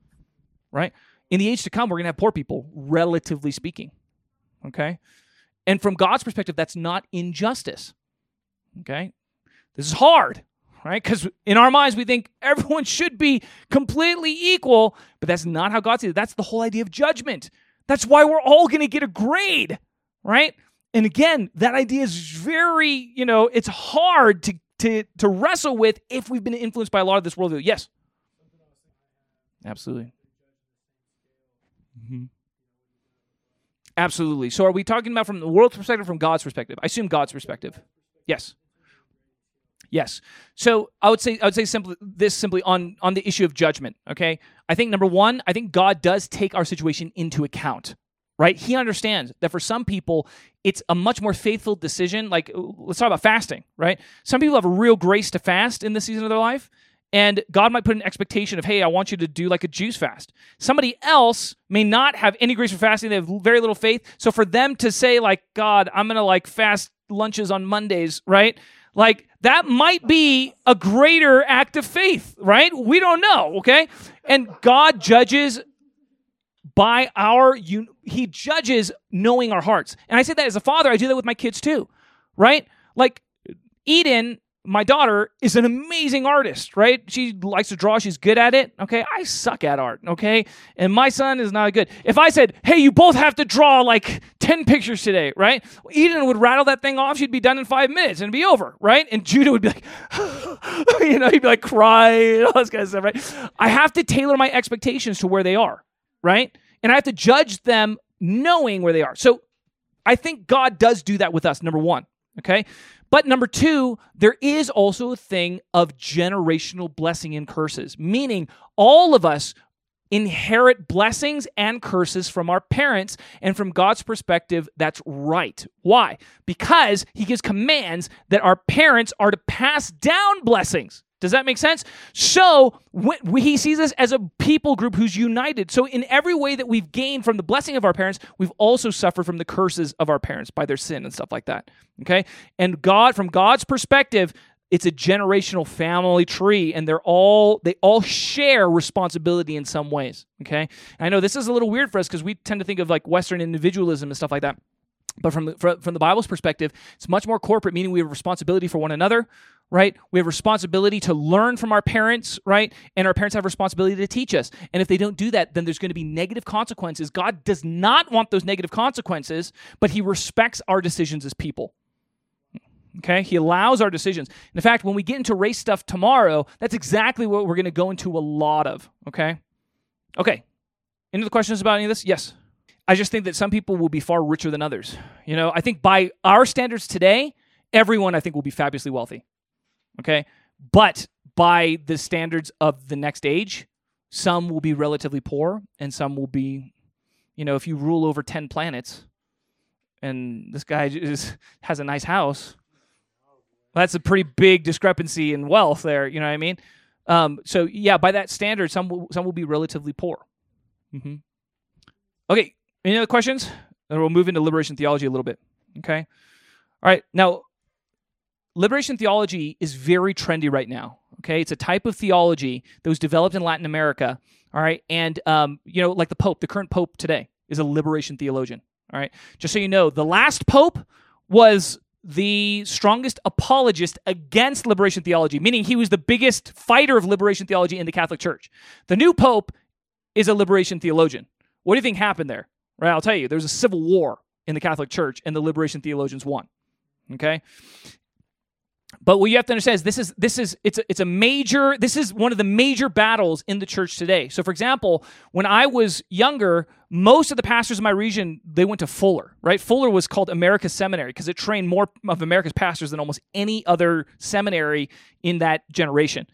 Right? In the age to come, we're gonna have poor people, relatively speaking. Okay? And from God's perspective, that's not injustice. Okay? This is hard, right? Because in our minds, we think everyone should be completely equal, but that's not how God sees it. That's the whole idea of judgment. That's why we're all going to get a grade, right? And again, that idea is very, you know, it's hard to to to wrestle with if we've been influenced by a lot of this worldview. Yes. Absolutely. Mm-hmm. Absolutely. So are we talking about from the world's perspective from God's perspective? I assume God's perspective. Yes. Yes. So I would say I would say simply this simply on on the issue of judgment. Okay. I think number one, I think God does take our situation into account. Right? He understands that for some people, it's a much more faithful decision. Like let's talk about fasting. Right? Some people have a real grace to fast in this season of their life. And God might put an expectation of, hey, I want you to do like a juice fast. Somebody else may not have any grace for fasting. They have very little faith. So for them to say, like, God, I'm going to like fast lunches on Mondays, right? Like that might be a greater act of faith, right? We don't know, okay? And God judges by our he judges knowing our hearts. And I say that as a father, I do that with my kids too. Right? Like Eden my daughter is an amazing artist, right? She likes to draw. She's good at it. Okay. I suck at art. Okay. And my son is not good. If I said, hey, you both have to draw like 10 pictures today, right? Eden would rattle that thing off. She'd be done in five minutes and be over, right? And Judah would be like, <laughs> you know, he'd be like crying, <laughs> all this kind of stuff, right? I have to tailor my expectations to where they are, right? And I have to judge them knowing where they are. So I think God does do that with us, number one. Okay. But number two, there is also a thing of generational blessing and curses, meaning all of us inherit blessings and curses from our parents. And from God's perspective, that's right. Why? Because He gives commands that our parents are to pass down blessings. Does that make sense? So he sees us as a people group who's united. So in every way that we've gained from the blessing of our parents, we've also suffered from the curses of our parents by their sin and stuff like that. Okay, and God, from God's perspective, it's a generational family tree, and they're all they all share responsibility in some ways. Okay, and I know this is a little weird for us because we tend to think of like Western individualism and stuff like that. But from, from, from the Bible's perspective, it's much more corporate, meaning we have responsibility for one another, right? We have responsibility to learn from our parents, right? And our parents have responsibility to teach us. And if they don't do that, then there's going to be negative consequences. God does not want those negative consequences, but He respects our decisions as people. Okay, he allows our decisions. In fact, when we get into race stuff tomorrow, that's exactly what we're going to go into a lot of. Okay, okay. Any other questions about any of this? Yes. I just think that some people will be far richer than others. You know, I think by our standards today, everyone I think will be fabulously wealthy. Okay. But by the standards of the next age, some will be relatively poor and some will be, you know, if you rule over 10 planets and this guy <laughs> just has a nice house, that's a pretty big discrepancy in wealth there. You know what I mean? Um, so yeah, by that standard, some will, some will be relatively poor. Mm-hmm. Okay, any other questions? And we'll move into liberation theology a little bit. Okay. All right. Now, liberation theology is very trendy right now. Okay. It's a type of theology that was developed in Latin America. All right. And, um, you know, like the Pope, the current Pope today is a liberation theologian. All right. Just so you know, the last Pope was the strongest apologist against liberation theology, meaning he was the biggest fighter of liberation theology in the Catholic Church. The new Pope is a liberation theologian. What do you think happened there? Right? I'll tell you, there was a civil war in the Catholic Church, and the liberation theologians won. Okay? But what you have to understand is this is this is it's a, it's a major this is one of the major battles in the church today. So for example, when I was younger, most of the pastors in my region they went to Fuller, right? Fuller was called America's Seminary because it trained more of America's pastors than almost any other seminary in that generation.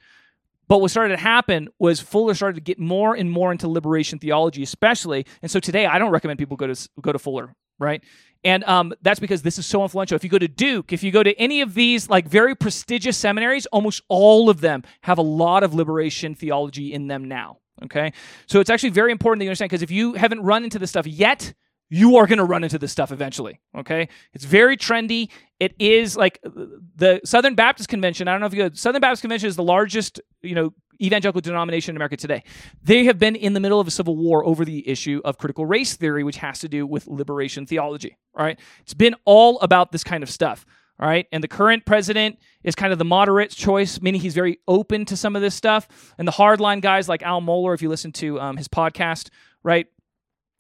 But what started to happen was Fuller started to get more and more into liberation theology, especially. And so today, I don't recommend people go to go to Fuller, right? And um, that's because this is so influential. If you go to Duke, if you go to any of these like very prestigious seminaries, almost all of them have a lot of liberation theology in them now. Okay, so it's actually very important that you understand because if you haven't run into this stuff yet, you are going to run into this stuff eventually. Okay. It's very trendy. It is like the Southern Baptist Convention. I don't know if you go, Southern Baptist Convention is the largest, you know, evangelical denomination in America today. They have been in the middle of a civil war over the issue of critical race theory, which has to do with liberation theology. Right. It's been all about this kind of stuff. All right. And the current president is kind of the moderate choice, meaning he's very open to some of this stuff. And the hardline guys like Al Mohler, if you listen to um, his podcast, right,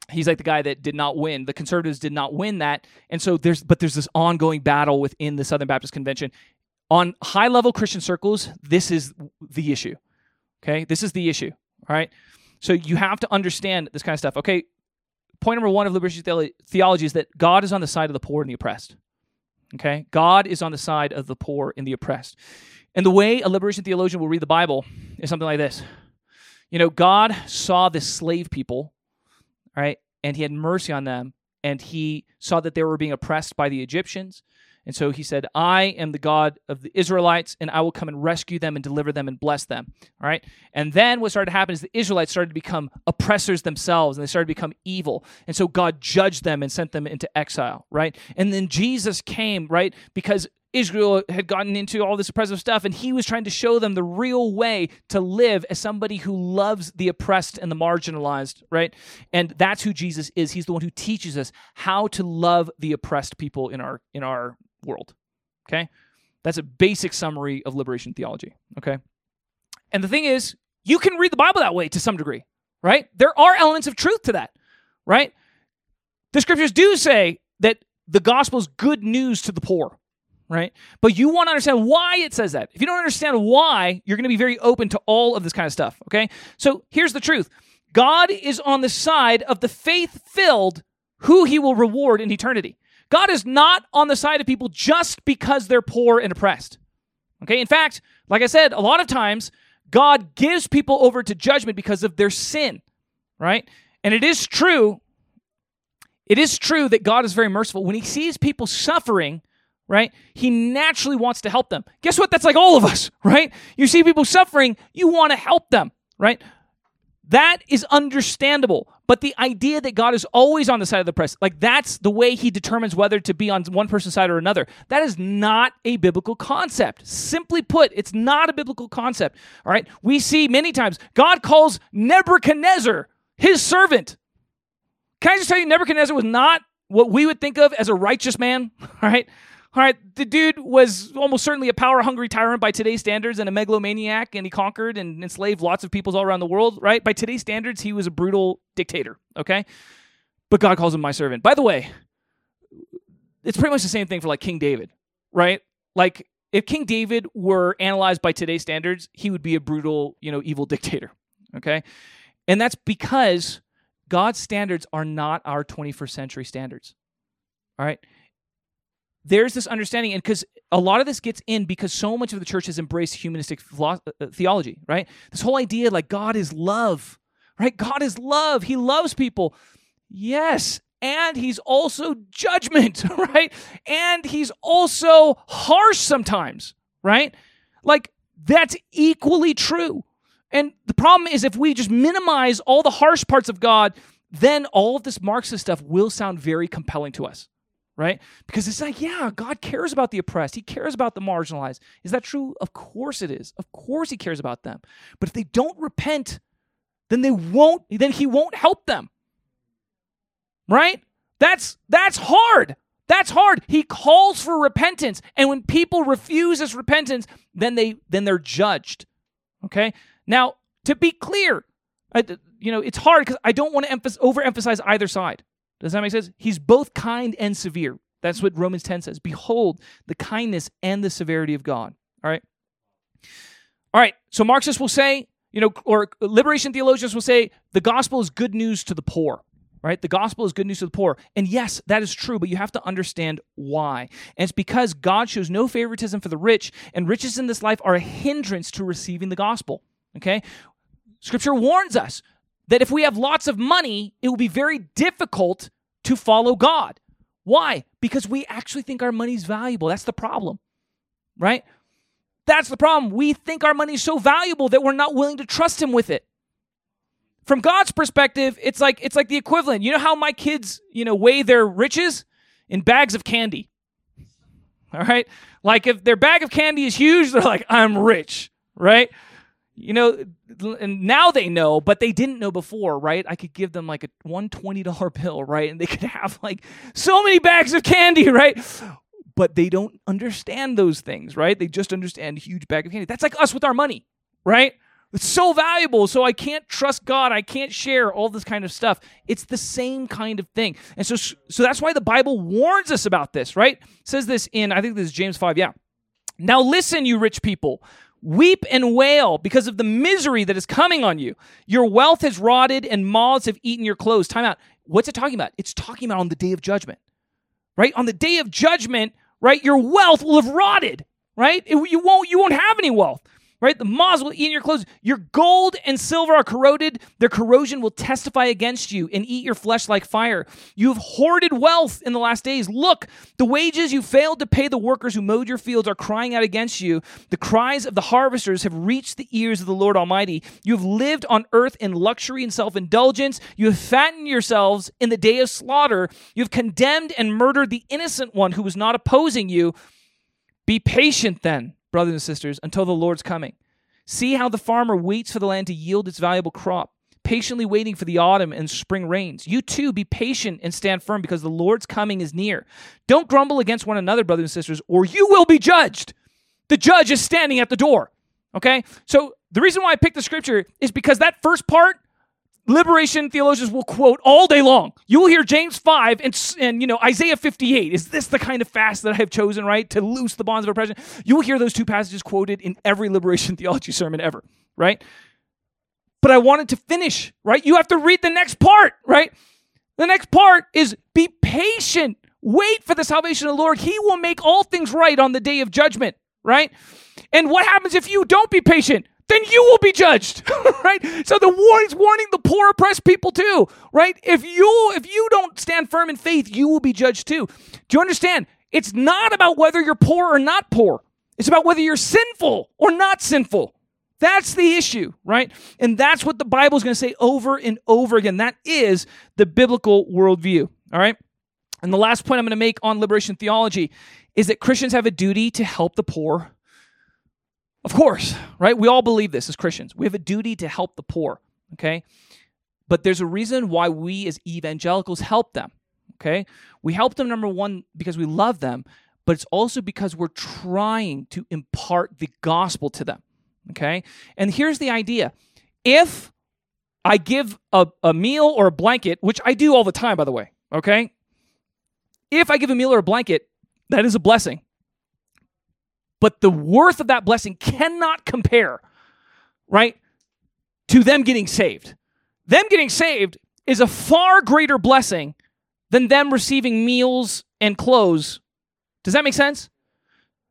he's like the guy that did not win. The conservatives did not win that. And so there's but there's this ongoing battle within the Southern Baptist Convention. On high level Christian circles, this is the issue. Okay? This is the issue. All right? So you have to understand this kind of stuff. Okay? Point number 1 of liberation theology is that God is on the side of the poor and the oppressed. Okay? God is on the side of the poor and the oppressed. And the way a liberation theologian will read the Bible is something like this. You know, God saw this slave people right? And he had mercy on them, and he saw that they were being oppressed by the Egyptians. And so he said, I am the God of the Israelites, and I will come and rescue them and deliver them and bless them. All right. And then what started to happen is the Israelites started to become oppressors themselves, and they started to become evil. And so God judged them and sent them into exile. Right. And then Jesus came, right? Because Israel had gotten into all this oppressive stuff, and he was trying to show them the real way to live as somebody who loves the oppressed and the marginalized, right? And that's who Jesus is. He's the one who teaches us how to love the oppressed people in our in our world. Okay? That's a basic summary of liberation theology. Okay? And the thing is, you can read the Bible that way to some degree, right? There are elements of truth to that, right? The scriptures do say that the gospel is good news to the poor, right? But you want to understand why it says that. If you don't understand why, you're going to be very open to all of this kind of stuff, okay? So here's the truth God is on the side of the faith filled who he will reward in eternity. God is not on the side of people just because they're poor and oppressed. Okay? In fact, like I said, a lot of times God gives people over to judgment because of their sin, right? And it is true it is true that God is very merciful. When he sees people suffering, right, he naturally wants to help them. Guess what? That's like all of us, <laughs> right? You see people suffering, you want to help them, right? That is understandable. But the idea that God is always on the side of the press, like that's the way he determines whether to be on one person's side or another, that is not a biblical concept. Simply put, it's not a biblical concept. All right. We see many times God calls Nebuchadnezzar his servant. Can I just tell you, Nebuchadnezzar was not what we would think of as a righteous man, <laughs> all right? All right, the dude was almost certainly a power hungry tyrant by today's standards and a megalomaniac, and he conquered and enslaved lots of peoples all around the world, right? By today's standards, he was a brutal dictator, okay? But God calls him my servant. By the way, it's pretty much the same thing for like King David, right? Like if King David were analyzed by today's standards, he would be a brutal, you know, evil <laughs> dictator, okay? And that's because God's standards are not our 21st century standards. All right. There's this understanding, and because a lot of this gets in because so much of the church has embraced humanistic uh, theology, right? This whole idea like God is love, right? God is love. He loves people. Yes. And he's also judgment, <laughs> right? And he's also harsh sometimes, right? Like that's equally true. And the problem is, if we just minimize all the harsh parts of God, then all of this Marxist stuff will sound very compelling to us, right? Because it's like, yeah, God cares about the oppressed. He cares about the marginalized. Is that true? Of course it is. Of course He cares about them. But if they don't repent, then they won't. Then He won't help them, right? That's that's hard. That's hard. He calls for repentance, and when people refuse this repentance, then they then they're judged. Okay. Now, to be clear, I, you know, it's hard because I don't want to emph- overemphasize either side. Does that make sense? He's both kind and severe. That's what Romans 10 says. Behold the kindness and the severity of God. All right. All right. So Marxists will say, you know, or liberation theologians will say the gospel is good news to the poor, right? The gospel is good news to the poor. And yes, that is true, but you have to understand why. And it's because God shows no favoritism for the rich, and riches in this life are a hindrance to receiving the gospel. Okay? Scripture warns us that if we have lots of money, it will be very difficult to follow God. Why? Because we actually think our money's valuable. That's the problem, right? That's the problem. We think our money's so valuable that we're not willing to trust Him with it. From God's perspective, it's like it's like the equivalent. You know how my kids, you know, weigh their riches in bags of candy. All right, like if their bag of candy is huge, they're like, "I'm rich," right? You know, and now they know, but they didn't know before, right? I could give them like a one twenty dollar <laughs> bill, right, and they could have like so many bags of candy, <laughs> right? But they don't understand those things, right? They just understand a huge bag of candy. That's like us with our money, right? It's so valuable, so I can't trust God. I can't share all this kind of stuff. It's the same kind of thing, and so so that's why the Bible warns us about this, right? It says this in I think this is James five, yeah. Now listen, you rich people. Weep and wail because of the misery that is coming on you. Your wealth has rotted and moths have eaten your clothes. Time out. What's it talking about? It's talking about on the day of judgment, right? On the day of judgment, right? Your wealth will have rotted, right? It, you won't, you won't have any wealth right? The moths will eat your clothes. Your gold and silver are corroded. Their corrosion will testify against you and eat your flesh like fire. You have hoarded wealth in the last days. Look, the wages you failed to pay the workers who mowed your fields are crying out against you. The cries of the harvesters have reached the ears of the Lord Almighty. You have lived on earth in luxury and self indulgence. You have fattened yourselves in the day of slaughter. You have condemned and murdered the innocent one who was not opposing you Be patient then, brothers and sisters, until the Lord's coming. See how the farmer waits for the land to yield its valuable crop, patiently waiting for the autumn and spring rains. You too be patient and stand firm because the Lord's coming is near. Don't grumble against one another, brothers and sisters, or you will be judged. The judge is standing at the door. Okay? So the reason why I picked the scripture is because that first part liberation theologians will quote all day long. You will hear James 5 and, and you know Isaiah 58. Is this the kind of fast that I have chosen, right? To loose the bonds of oppression? You will hear those two passages quoted in every liberation <laughs> theology sermon ever, right? But I wanted to finish, right? You have to read the next part, right? The next part is be patient. Wait for the salvation of the Lord. He will make all things right on the day of judgment, right? And what happens if you don't be patient? Then you will be judged <laughs> right? So the warning's warning the poor oppressed people too right? If you if you don't stand firm in faith you will be judged too. Do you understand? It's not about whether you're poor or not poor. It's about whether you're sinful or not sinful. That's the issue right? And that's what the bible is going to say over and over again. That is the biblical worldview all right? And the last point i'm going to make on liberation theology is that christians have a duty to help the poor of course, right? We all believe this as Christians. We have a duty to help the poor, okay? But there's a reason why we as evangelicals help them, okay? We help them, number one, because we love them, but it's also because we're trying to impart the gospel to them, okay? And here's the idea if I give a, a meal or a blanket, which I do all the time, by the way, okay? If I give a meal or a blanket, that is a blessing but the worth of that blessing cannot compare, right, to them getting saved. Them getting saved is a far greater blessing than them receiving meals and clothes. Does that make sense?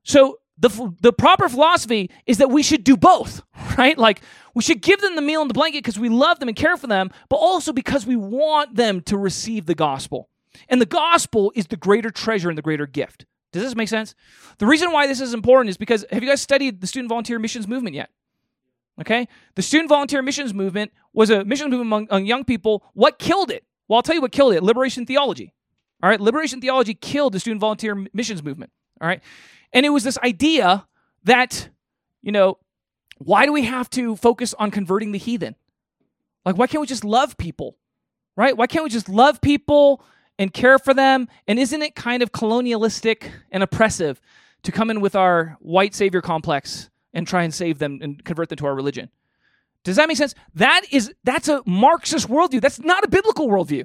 So the the proper philosophy is that we should do both, <laughs> right? Like we should give them the meal and the blanket because we love them and care for them, but also because we want them to receive the gospel. And the gospel is the greater treasure and the greater gift. Does this make sense? The reason why this is important is because have you guys studied the student volunteer missions movement yet? Okay? The student volunteer missions movement was a missions movement among, among young people. What killed it? Well, I'll tell you what killed it liberation theology. All right? Liberation theology killed the student volunteer missions movement. All right? And it was this idea that, you know, why do we have to focus on converting the heathen? Like, why can't we just love people? Right? Why can't we just love people and care for them? And isn't it kind of colonialistic and oppressive to come in with our white savior complex and try and save them and convert them to our religion? Does that make sense? That is that's a Marxist worldview. That's not a biblical worldview.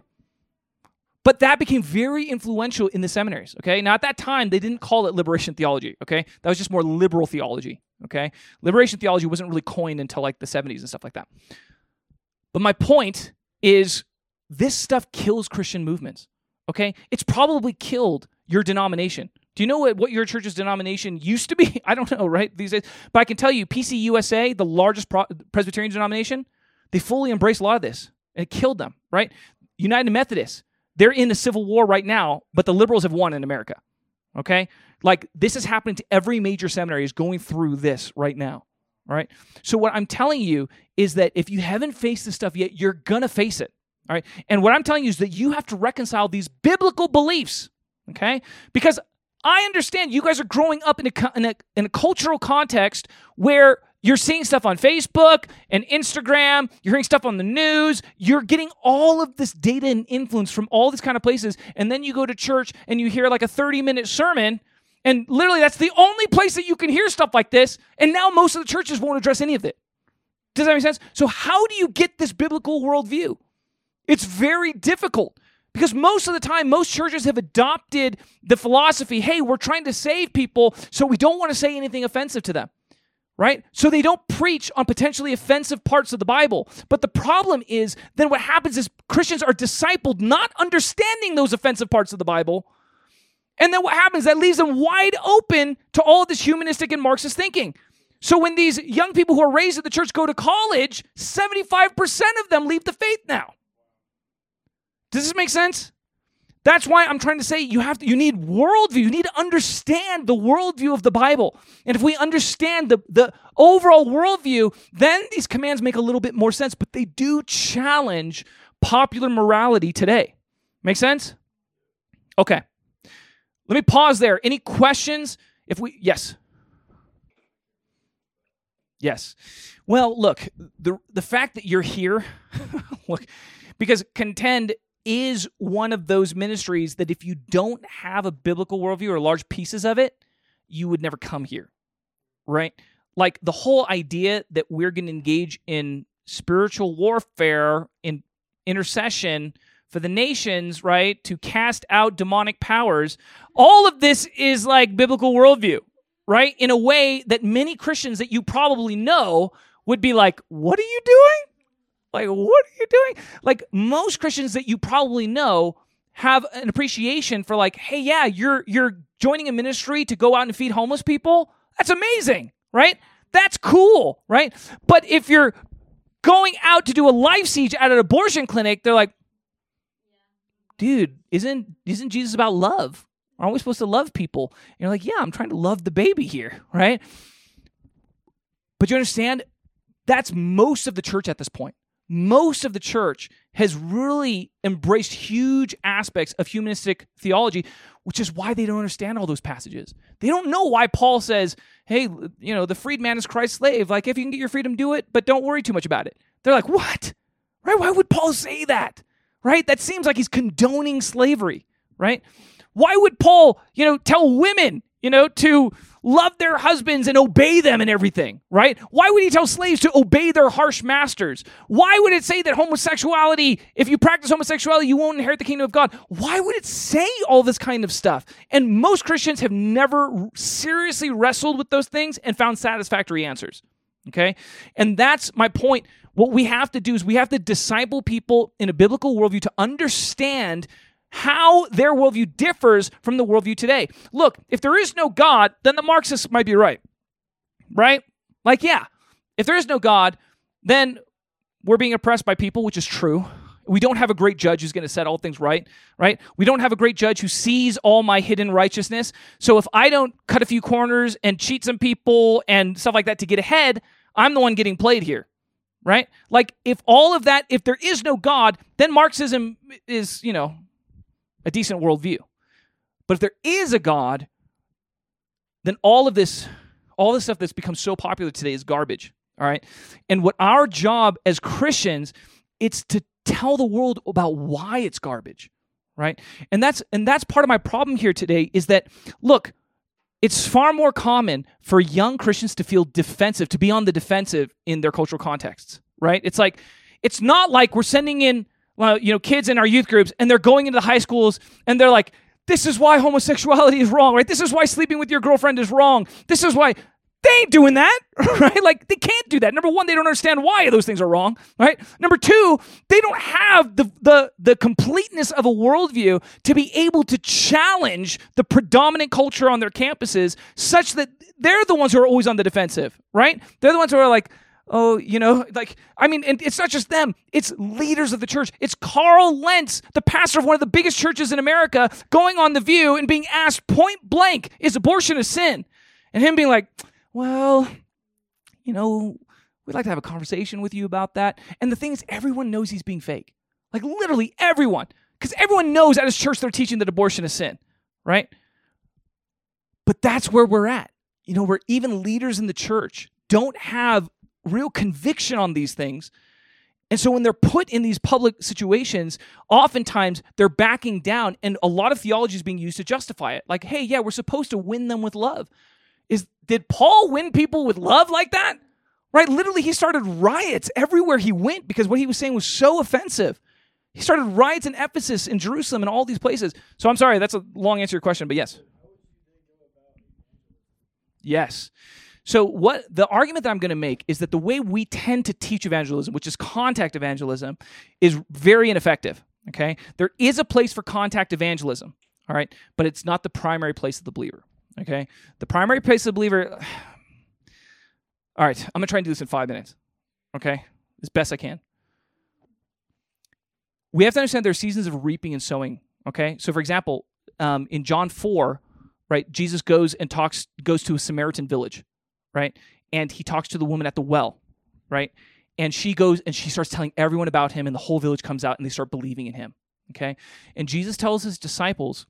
But that became very influential in the seminaries. Okay. Now at that time they didn't call it liberation theology. Okay. That was just more liberal theology. Okay. Liberation theology wasn't really coined until like the 70s and stuff like that. But my point is this stuff kills Christian movements okay? It's probably killed your denomination. Do you know what, what your church's denomination used to be? <laughs> I don't know, right? These days. But I can tell you, PCUSA, the largest Pro- Presbyterian denomination, they fully embrace a lot of this. And it killed them, right? United Methodists, they're in a civil war right now, but the liberals have won in America. Okay? Like this is happening to every major seminary is going through this right now. Right? So what I'm telling you is that if you haven't faced this stuff yet, you're gonna face it. All right. And what I'm telling you is that you have to reconcile these biblical beliefs. Okay. Because I understand you guys are growing up in a, in a, in a cultural context where you're seeing stuff on Facebook and Instagram, you're hearing stuff on the news, you're getting all of this data and influence from all these kind of places. And then you go to church and you hear like a 30 minute sermon. And literally, that's the only place that you can hear stuff like this. And now most of the churches won't address any of it. Does that make sense? So, how do you get this biblical worldview? It's very difficult because most of the time, most churches have adopted the philosophy hey, we're trying to save people, so we don't want to say anything offensive to them. Right? So they don't preach on potentially offensive parts of the Bible. But the problem is then what happens is Christians are discipled not understanding those offensive parts of the Bible. And then what happens? That leaves them wide open to all this humanistic and Marxist thinking. So when these young people who are raised at the church go to college, 75% of them leave the faith now. Does this make sense? That's why I'm trying to say you have to, you need worldview. You need to understand the worldview of the Bible. And if we understand the, the overall worldview, then these commands make a little bit more sense, but they do challenge popular morality today. Make sense? Okay. Let me pause there. Any questions? if we yes. Yes. Well, look, the the fact that you're here, <laughs> look, because contend is one of those ministries that if you don't have a biblical worldview or large pieces of it, you would never come here. Right? Like the whole idea that we're going to engage in spiritual warfare in intercession for the nations, right, to cast out demonic powers. All of this is like biblical worldview, right? In a way that many Christians that you probably know would be like, What are you doing? Like, what are you doing? Like, most Christians that you probably know have an appreciation for like, hey, yeah, you're you're joining a ministry to go out and feed homeless people. That's amazing, right? That's cool, right? But if you're going out to do a life siege at an abortion clinic, they're like, dude, isn't isn't Jesus about love? Aren't we supposed to love people? And you're like, yeah, I'm trying to love the baby here, right? But you understand, that's most of the church at this point most of the church has really embraced huge aspects of humanistic theology, which is why they don't understand all those passages. They don't know why Paul says, hey, you know, the freedman is Christ's slave. Like, if you can get your freedom, do it, but don't worry too much about it. They're like, what? Right? Why would Paul say that? Right? That seems like he's condoning slavery, right? Why would Paul, you know, tell women, you know, to love their husbands and obey them and everything, right? Why would he tell slaves to obey their harsh masters? Why would it say that homosexuality, if you practice homosexuality, you won't inherit the kingdom of God? Why would it say all this kind of stuff? And most Christians have never seriously wrestled with those things and found satisfactory answers. Okay? And that's my point. What we have to do is we have to disciple people in a biblical worldview to understand how their worldview differs from the worldview today. Look, if there is no God, then the Marxists might be right. Right? Like, yeah, if there is no God, then we're being oppressed by people, which is true. We don't have a great judge who's going to set all things right, right? We don't have a great judge who sees all my hidden righteousness. So if I don't cut a few corners and cheat some people and stuff like that to get ahead, I'm the one getting played here, right? Like if all of that, if there is no God, then Marxism is, you know, a decent worldview. But if there is a God, then all of this, all the stuff that's become so popular today is garbage. All right. And what our job as Christians, it's to tell the world about why it's garbage. Right. And that's and that's part of my problem here today is that look, it's far more common for young Christians to feel defensive, to be on the defensive in their cultural contexts. Right. It's like it's not like we're sending in well, you know, kids in our youth groups, and they're going into the high schools, and they're like, "This is why homosexuality is wrong, right? This is why sleeping with your girlfriend is wrong. This is why." They ain't doing that, <laughs> right? Like they can't do that. Number one, they don't understand why those things are wrong, right? Number two, they don't have the the the completeness of a worldview to be able to challenge the predominant culture on their campuses, such that they're the ones who are always on the defensive, right? They're the ones who are like, oh, you know, <laughs> like, I mean, and it's not just them, it's leaders of the church. It's Carl Lentz, the pastor of one of the biggest churches in America, going on The View and being asked point blank, is abortion a sin? And him being like, well, you know, we'd like to have a conversation with you about that. And the thing is, everyone knows he's being fake. Like, literally everyone. Because everyone knows at his church they're teaching that abortion is sin, right? But that's where we're at. You know, where even leaders in the church don't have real conviction on these things. And so when they're put in these public situations, oftentimes they're backing down, and a lot of theology is being used to justify it. Like, hey, yeah, we're supposed to win them with love. Is did Paul win people with love like that? Right? Literally, he started riots everywhere he went because what he was saying was so offensive. He started riots in Ephesus, in Jerusalem, and all these places. So I'm sorry, that's a long answer to your question, but yes. Yes. So what the argument that I'm going to make is that the way we tend to teach evangelism, which is contact evangelism, is very ineffective. Okay? There is a place for contact evangelism, all right, but it's not the primary place of the believer. Okay? The primary place of the believer <sighs> All right, I'm going to try and do this in 5 minutes. Okay? As best I can. We have to understand there are seasons of reaping and sowing, okay? So for example, um, in John 4, right, Jesus goes and talks goes to a Samaritan village right? And he talks to the woman at the well, right? And she goes and she starts telling everyone about him, and the whole village comes out and they start believing in him. Okay. And Jesus tells his disciples,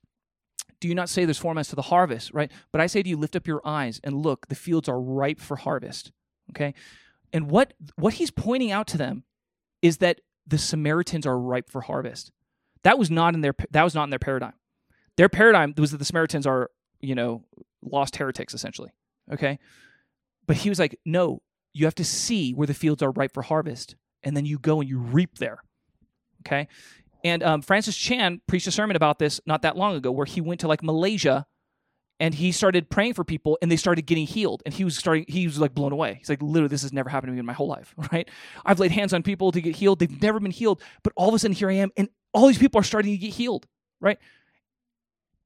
Do you not say there's four months to the harvest, right? But I say to you, lift up your eyes and look, the fields are ripe for harvest. Okay? And what what he's pointing out to them is that the Samaritans are ripe for harvest. That was not in their that was not in their paradigm. Their paradigm was that the Samaritans are, you know, lost heretics essentially. Okay? But he was like, "No, you have to see where the fields are ripe for harvest, and then you go and you reap there." Okay? And um, Francis Chan preached a sermon about this not that long ago, where he went to like Malaysia and he started praying for people and they started getting healed. And he was starting he was like blown away. He's like literally this has never happened to me in my whole life <laughs> right? I've laid hands on people to get healed. They've never been healed. But all of a sudden here i am and all these people are starting to get healed right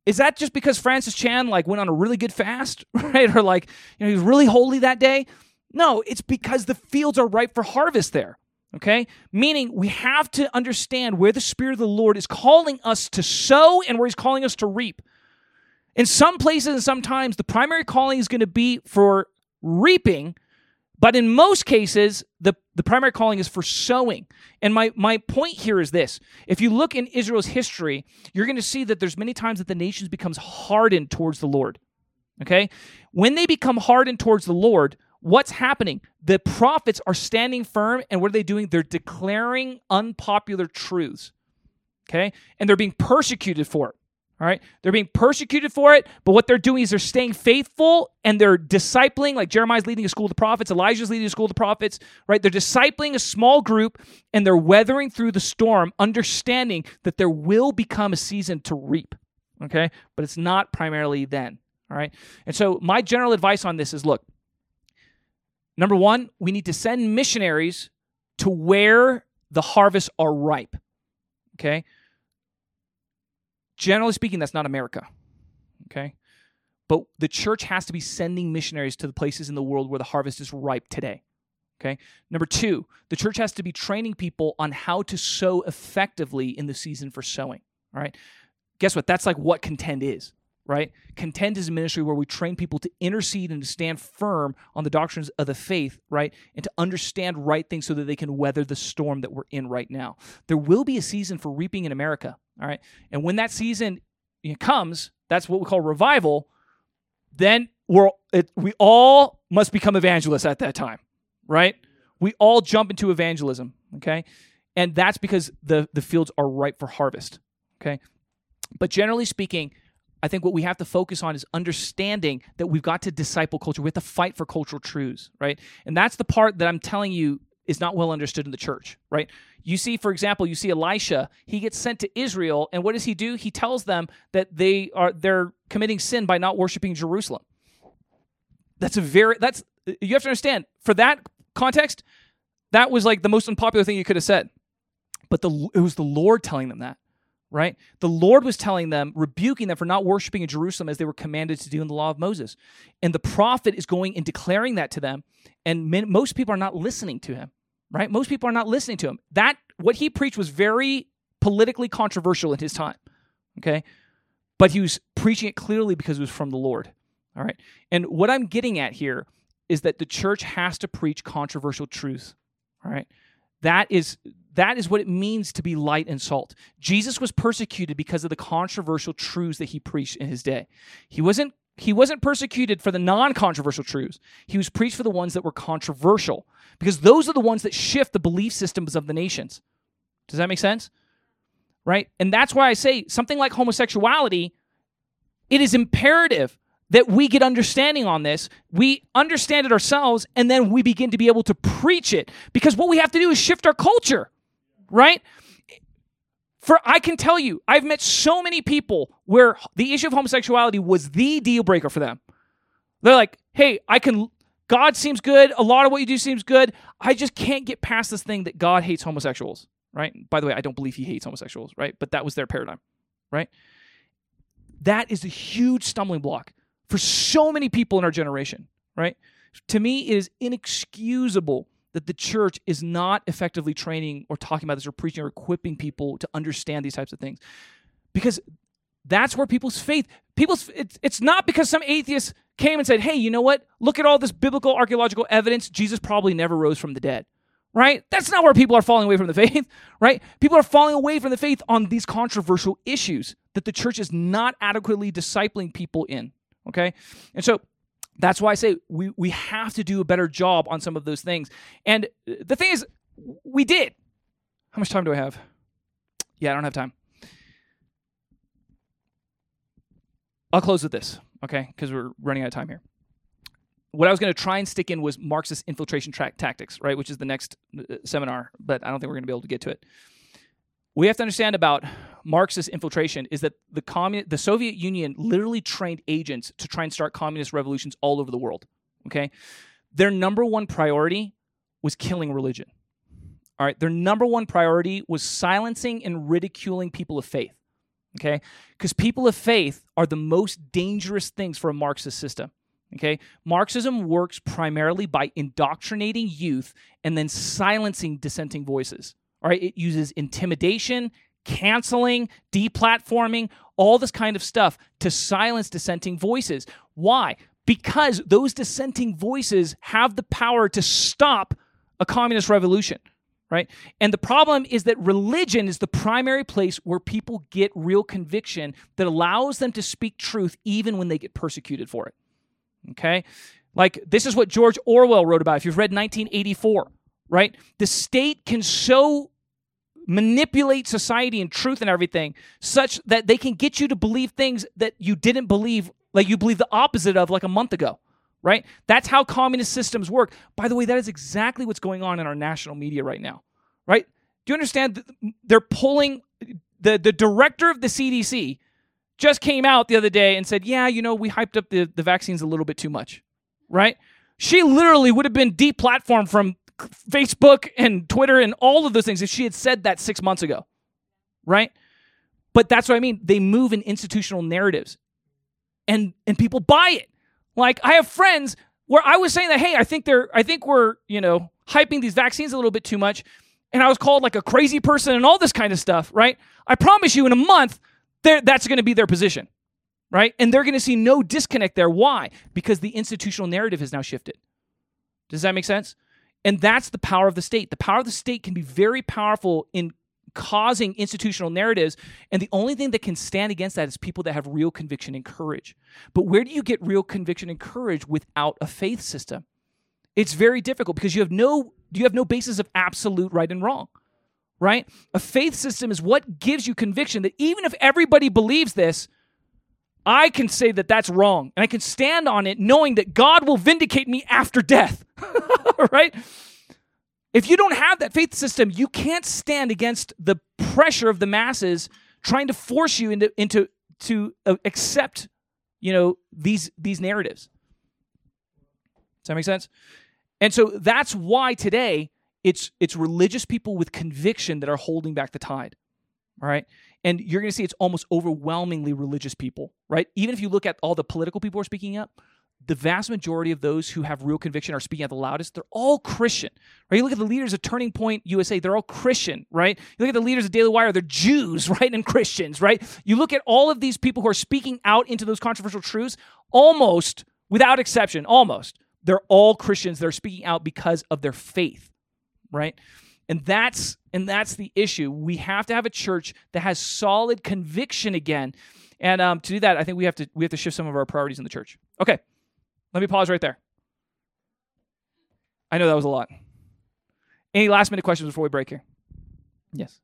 is that just because francis chan like went on a really good fast <laughs> right or like you know he was really holy that day no it's because the fields are ripe for harvest there Okay? Meaning we have to understand where the Spirit of the Lord is calling us to sow and where He's calling us to reap. In some places and sometimes, the primary calling is going to be for reaping, but in most cases, the, the primary calling is for sowing. And my, my point here is this. If you look in Israel's history, you're going to see that there's many times that the nations becomes hardened towards the Lord. Okay? When they become hardened towards the Lord, what's happening? The prophets are standing firm, and what are they doing? They're declaring unpopular truths. Okay? And they're being persecuted for it. All right? They're being persecuted for it, but what they're doing is they're staying faithful and they're discipling, like Jeremiah's leading a school of the prophets, Elijah's leading a school of the prophets, right? They're discipling a small group and they're weathering through the storm, understanding that there will become a season to reap. Okay? But it's not primarily then. All right? And so my general advice on this is look, Number one, we need to send missionaries to where the harvests are ripe. Okay? Generally speaking, that's not America. Okay? But the church has to be sending missionaries to the places in the world where the harvest is ripe today. Okay? Number two, the church has to be training people on how to sow effectively in the season for sowing. All right? Guess what? That's like what contend is right? Contend is a ministry where we train people to intercede and to stand firm on the doctrines of the faith, right? And to understand right things so that they can weather the storm that we're in right now. There will be a season for reaping in America, all right? And when that season comes, that's what we call revival, then we're it, we all must become evangelists at that time, right? We all jump into evangelism, okay? And that's because the the fields are ripe for harvest, okay? But generally speaking, I think what we have to focus on is understanding that we've got to disciple culture. We have to fight for cultural truths, right? And that's the part that I'm telling you is not well understood in the church, right? You see, for example, you see Elisha, he gets sent to Israel, and what does he do? He tells them that they are they're committing sin by not worshiping Jerusalem. That's a very that's you have to understand, for that context, that was like the most unpopular thing you could have said. But the it was the Lord telling them that right? The Lord was telling them, rebuking them for not worshiping in Jerusalem as they were commanded to do in the law of Moses. And the prophet is going and declaring that to them. And men, most people are not listening to him, right? Most people are not listening to him. That, what he preached was very politically controversial in his time, okay? But he was preaching it clearly because it was from the Lord, all right? And what I'm getting at here is that the church has to preach controversial truths, all right? That is that is what it means to be light and salt. Jesus was persecuted because of the controversial truths that he preached in his day. He wasn't he wasn't persecuted for the non-controversial truths. He was preached for the ones that were controversial because those are the ones that shift the belief systems of the nations. Does that make sense? Right? And that's why I say something like homosexuality it is imperative that we get understanding on this. We understand it ourselves, and then we begin to be able to preach it. Because what we have to do is shift our culture, right? For I can tell you, I've met so many people where the issue of homosexuality was the deal breaker for them. They're like, hey, I can, God seems good. A lot of what you do seems good. I just can't get past this thing that God hates homosexuals, right? By the way, I don't believe he hates homosexuals, right? But that was their paradigm, right? That is a huge stumbling block for so many people in our generation, right? To me, it is inexcusable that the church is not effectively training or talking about this or preaching or equipping people to understand these types of things. Because that's where people's faith, people's it's, not because some atheist came and said, "Hey, you know what? Look at all this biblical archaeological evidence. Jesus probably never rose from the dead." right? That's not where people are falling away from the <laughs> faith, right? People are falling away from the faith on these controversial issues that the church is not adequately discipling people in, okay? And so that's why I say we, we have to do a better job on some of those things. And the thing is, we did. How much time do I have? Yeah, I don't have time. I'll close with this, okay? Because we're running out of time here. What I was going to try and stick in was Marxist infiltration tra- tactics, right? Which is the next uh, seminar, but I don't think we're going to be able to get to it. We have to understand about Marxist infiltration is that the commun- the Soviet Union literally trained agents to try and start communist revolutions all over the world. Okay, their number one priority was killing religion. All right, their number one priority was silencing and ridiculing people of faith. Okay, because people of faith are the most dangerous things for a Marxist system. Okay, Marxism works primarily by indoctrinating youth and then silencing dissenting voices. All right, it uses intimidation, canceling, deplatforming, all this kind of stuff to silence dissenting voices. Why? Because those dissenting voices have the power to stop a communist revolution, right? And the problem is that religion is the primary place where people get real conviction that allows them to speak truth even when they get persecuted for it. Okay? Like this is what George Orwell wrote about. If you've read 1984, right? The state can so manipulate society and truth and everything such that they can get you to believe things that you didn't believe like you believe the opposite of like a month ago right? That's how communist systems work. By the way that is exactly what's going on in our national media right now right? Do you understand they're pulling the the director of the CDC just came out the other day and said yeah you know we hyped up the, the vaccines a little bit too much right? She literally would have been deplatformed from Facebook and Twitter and all of those things if she had said that six months ago, right? But that's what I mean. They move in institutional narratives, and and people buy it. Like I have friends where I was saying that, hey, I think they're, I think we're, you know, hyping these vaccines a little bit too much, and I was called like a crazy person and all this kind of stuff, right? I promise you, in a month, that's going to be their position, right? And they're going to see no disconnect there. Why? Because the institutional narrative has now shifted. Does that make sense? And that's the power of the state. The power of the state can be very powerful in causing institutional narratives. And the only thing that can stand against that is people that have real conviction and courage. But where do you get real conviction and courage without a faith system? It's very difficult because you have no you have no basis of absolute right and wrong. Right? A faith system is what gives you conviction that even if everybody believes this, I can say that that's wrong and I can stand on it knowing that God will vindicate me after death. <laughs> <laughs> right? If you don't have that faith system, you can't stand against the pressure of the masses trying to force you into into to uh, accept, you know, these these narratives. Does that make sense? And so that's why today it's it's religious people with conviction that are holding back the tide. All right. And you're going to see it's almost overwhelmingly religious people, right? Even if you look at all the political people who are speaking up, the vast majority of those who have real conviction are speaking out the loudest. They're all Christian, right? You look at the leaders of Turning Point USA, they're all Christian, right? You look at the leaders of Daily Wire, they're Jews, <laughs> right? And Christians, right? You look at all of these people who are speaking out into those controversial truths, almost without exception, almost, they're all Christians that are speaking out because of their faith, right? And that's and that's the issue. We have to have a church that has solid conviction again. And um, to do that, I think we have to we have to shift some of our priorities in the church. Okay, let me pause right there. I know that was a lot. Any last minute questions before we break here? Yes.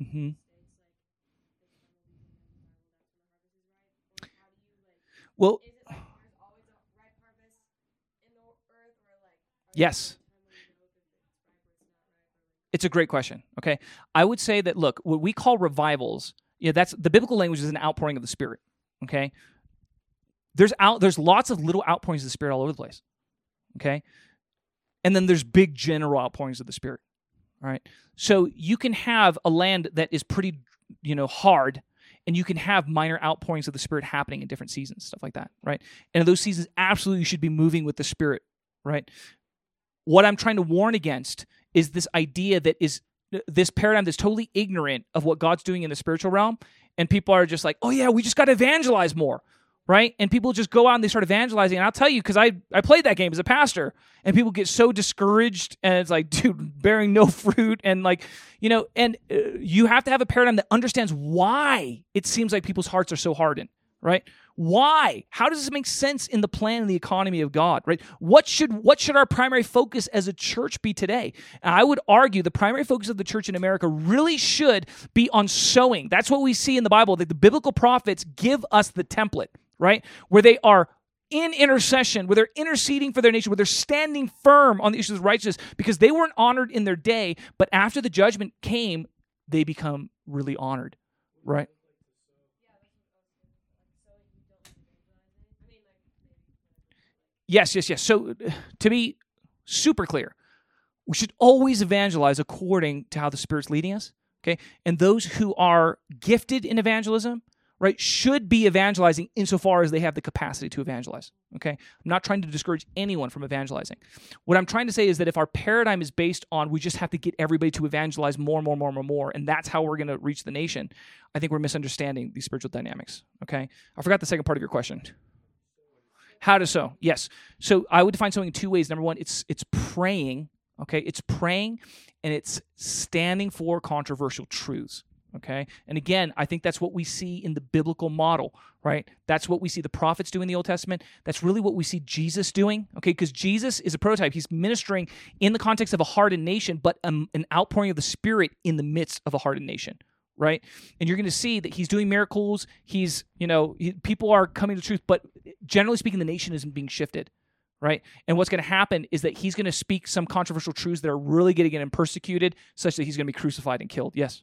Mm-hmm. Well, yes. It's a great question. Okay. I would say that, look, what we call revivals, yeah, that's the biblical language is an outpouring of the Spirit. Okay. There's out there's lots of little outpourings of the Spirit all over the place. Okay. And then there's big general outpourings of the Spirit. All right. So you can have a land that is pretty, you know, hard and you can have minor outpourings of the Spirit happening in different seasons, stuff like that, right? And those seasons, absolutely, you should be moving with the Spirit, right? What I'm trying to warn against is this idea that is this paradigm that's totally ignorant of what God's doing in the spiritual realm, and people are just like, "Oh yeah, we just got to evangelize more." Right? And people just go out and they start evangelizing. And I'll tell you, because I, I played that game as a pastor, and people get so discouraged, and it's like, <laughs> dude, bearing no fruit. And like, you know, and uh, you have to have a paradigm that understands why it seems like people's hearts are so hardened, right? Why? How does this make sense in the plan and the economy of God, right? What should what should our primary focus as a church be today? And I would argue the primary focus of the church in America really should be on sowing. That's what we see in the Bible that the biblical prophets give us the template, right? Where they are in intercession, where they're interceding for their nation, where they're standing firm on the issues of righteousness because they weren't honored in their day, but after the judgment came, they become really honored, right? Yes, yes, yes. So to be super clear, we should always evangelize according to how the Spirit's leading us. Okay. And those who are gifted in evangelism, right, should be evangelizing insofar as they have the capacity to evangelize. Okay. I'm not trying to discourage anyone from evangelizing. What I'm trying to say is that if our paradigm is based on we just have to get everybody to evangelize more, and more, and more, more, more, and that's how we're going to reach the nation, I think we're misunderstanding these spiritual dynamics. Okay. I forgot the second part of your question. How to sow? Yes. So I would define sowing in two ways. Number one, it's it's praying. Okay, it's praying, and it's standing for controversial truths. Okay, and again, I think that's what we see in the biblical model, right? That's what we see the prophets do in the Old Testament. That's really what we see Jesus doing. Okay, because Jesus is a prototype. He's ministering in the context of a hardened nation, but um, an outpouring of the Spirit in the midst of a hardened nation right? And you're going to see that he's doing miracles. He's, you know, he, people are coming to truth, but generally speaking, the nation isn't being shifted, right? And what's going to happen is that he's going to speak some controversial truths that are really going to get him persecuted, such that he's going to be crucified and killed. Yes.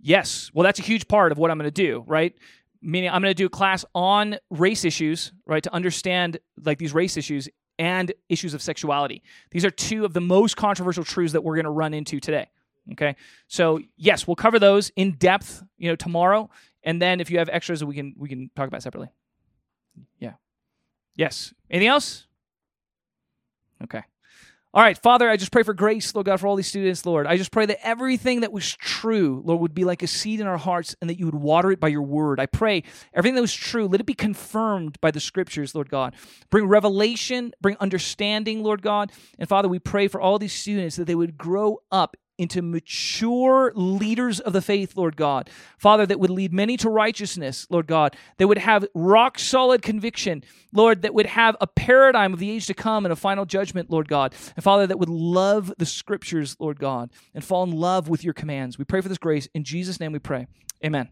Yes. Well, that's a huge part of what I'm going to do, right? Meaning, I'm going to do a class on race issues, right, to understand like these race issues and issues of sexuality. These are two of the most controversial truths that we're going to run into today. Okay. So yes, we'll cover those in depth, you know, tomorrow. And then if you have extras we can we can talk about separately. Yeah. Yes. Anything else? Okay. All right, Father, I just pray for grace, Lord God, for all these students, Lord. I just pray that everything that was true, Lord, would be like a seed in our hearts and that you would water it by your word. I pray everything that was true, let it be confirmed by the scriptures, Lord God. Bring revelation, bring understanding, Lord God. And Father, we pray for all these students that they would grow up into mature leaders of the faith, Lord God. Father, that would lead many to righteousness, Lord God, that would have rock solid conviction, Lord, that would have a paradigm of the age to come and a final judgment, Lord God. And Father, that would love the scriptures, Lord God, and fall in love with your commands. We pray for this grace. In Jesus' name we pray. Amen.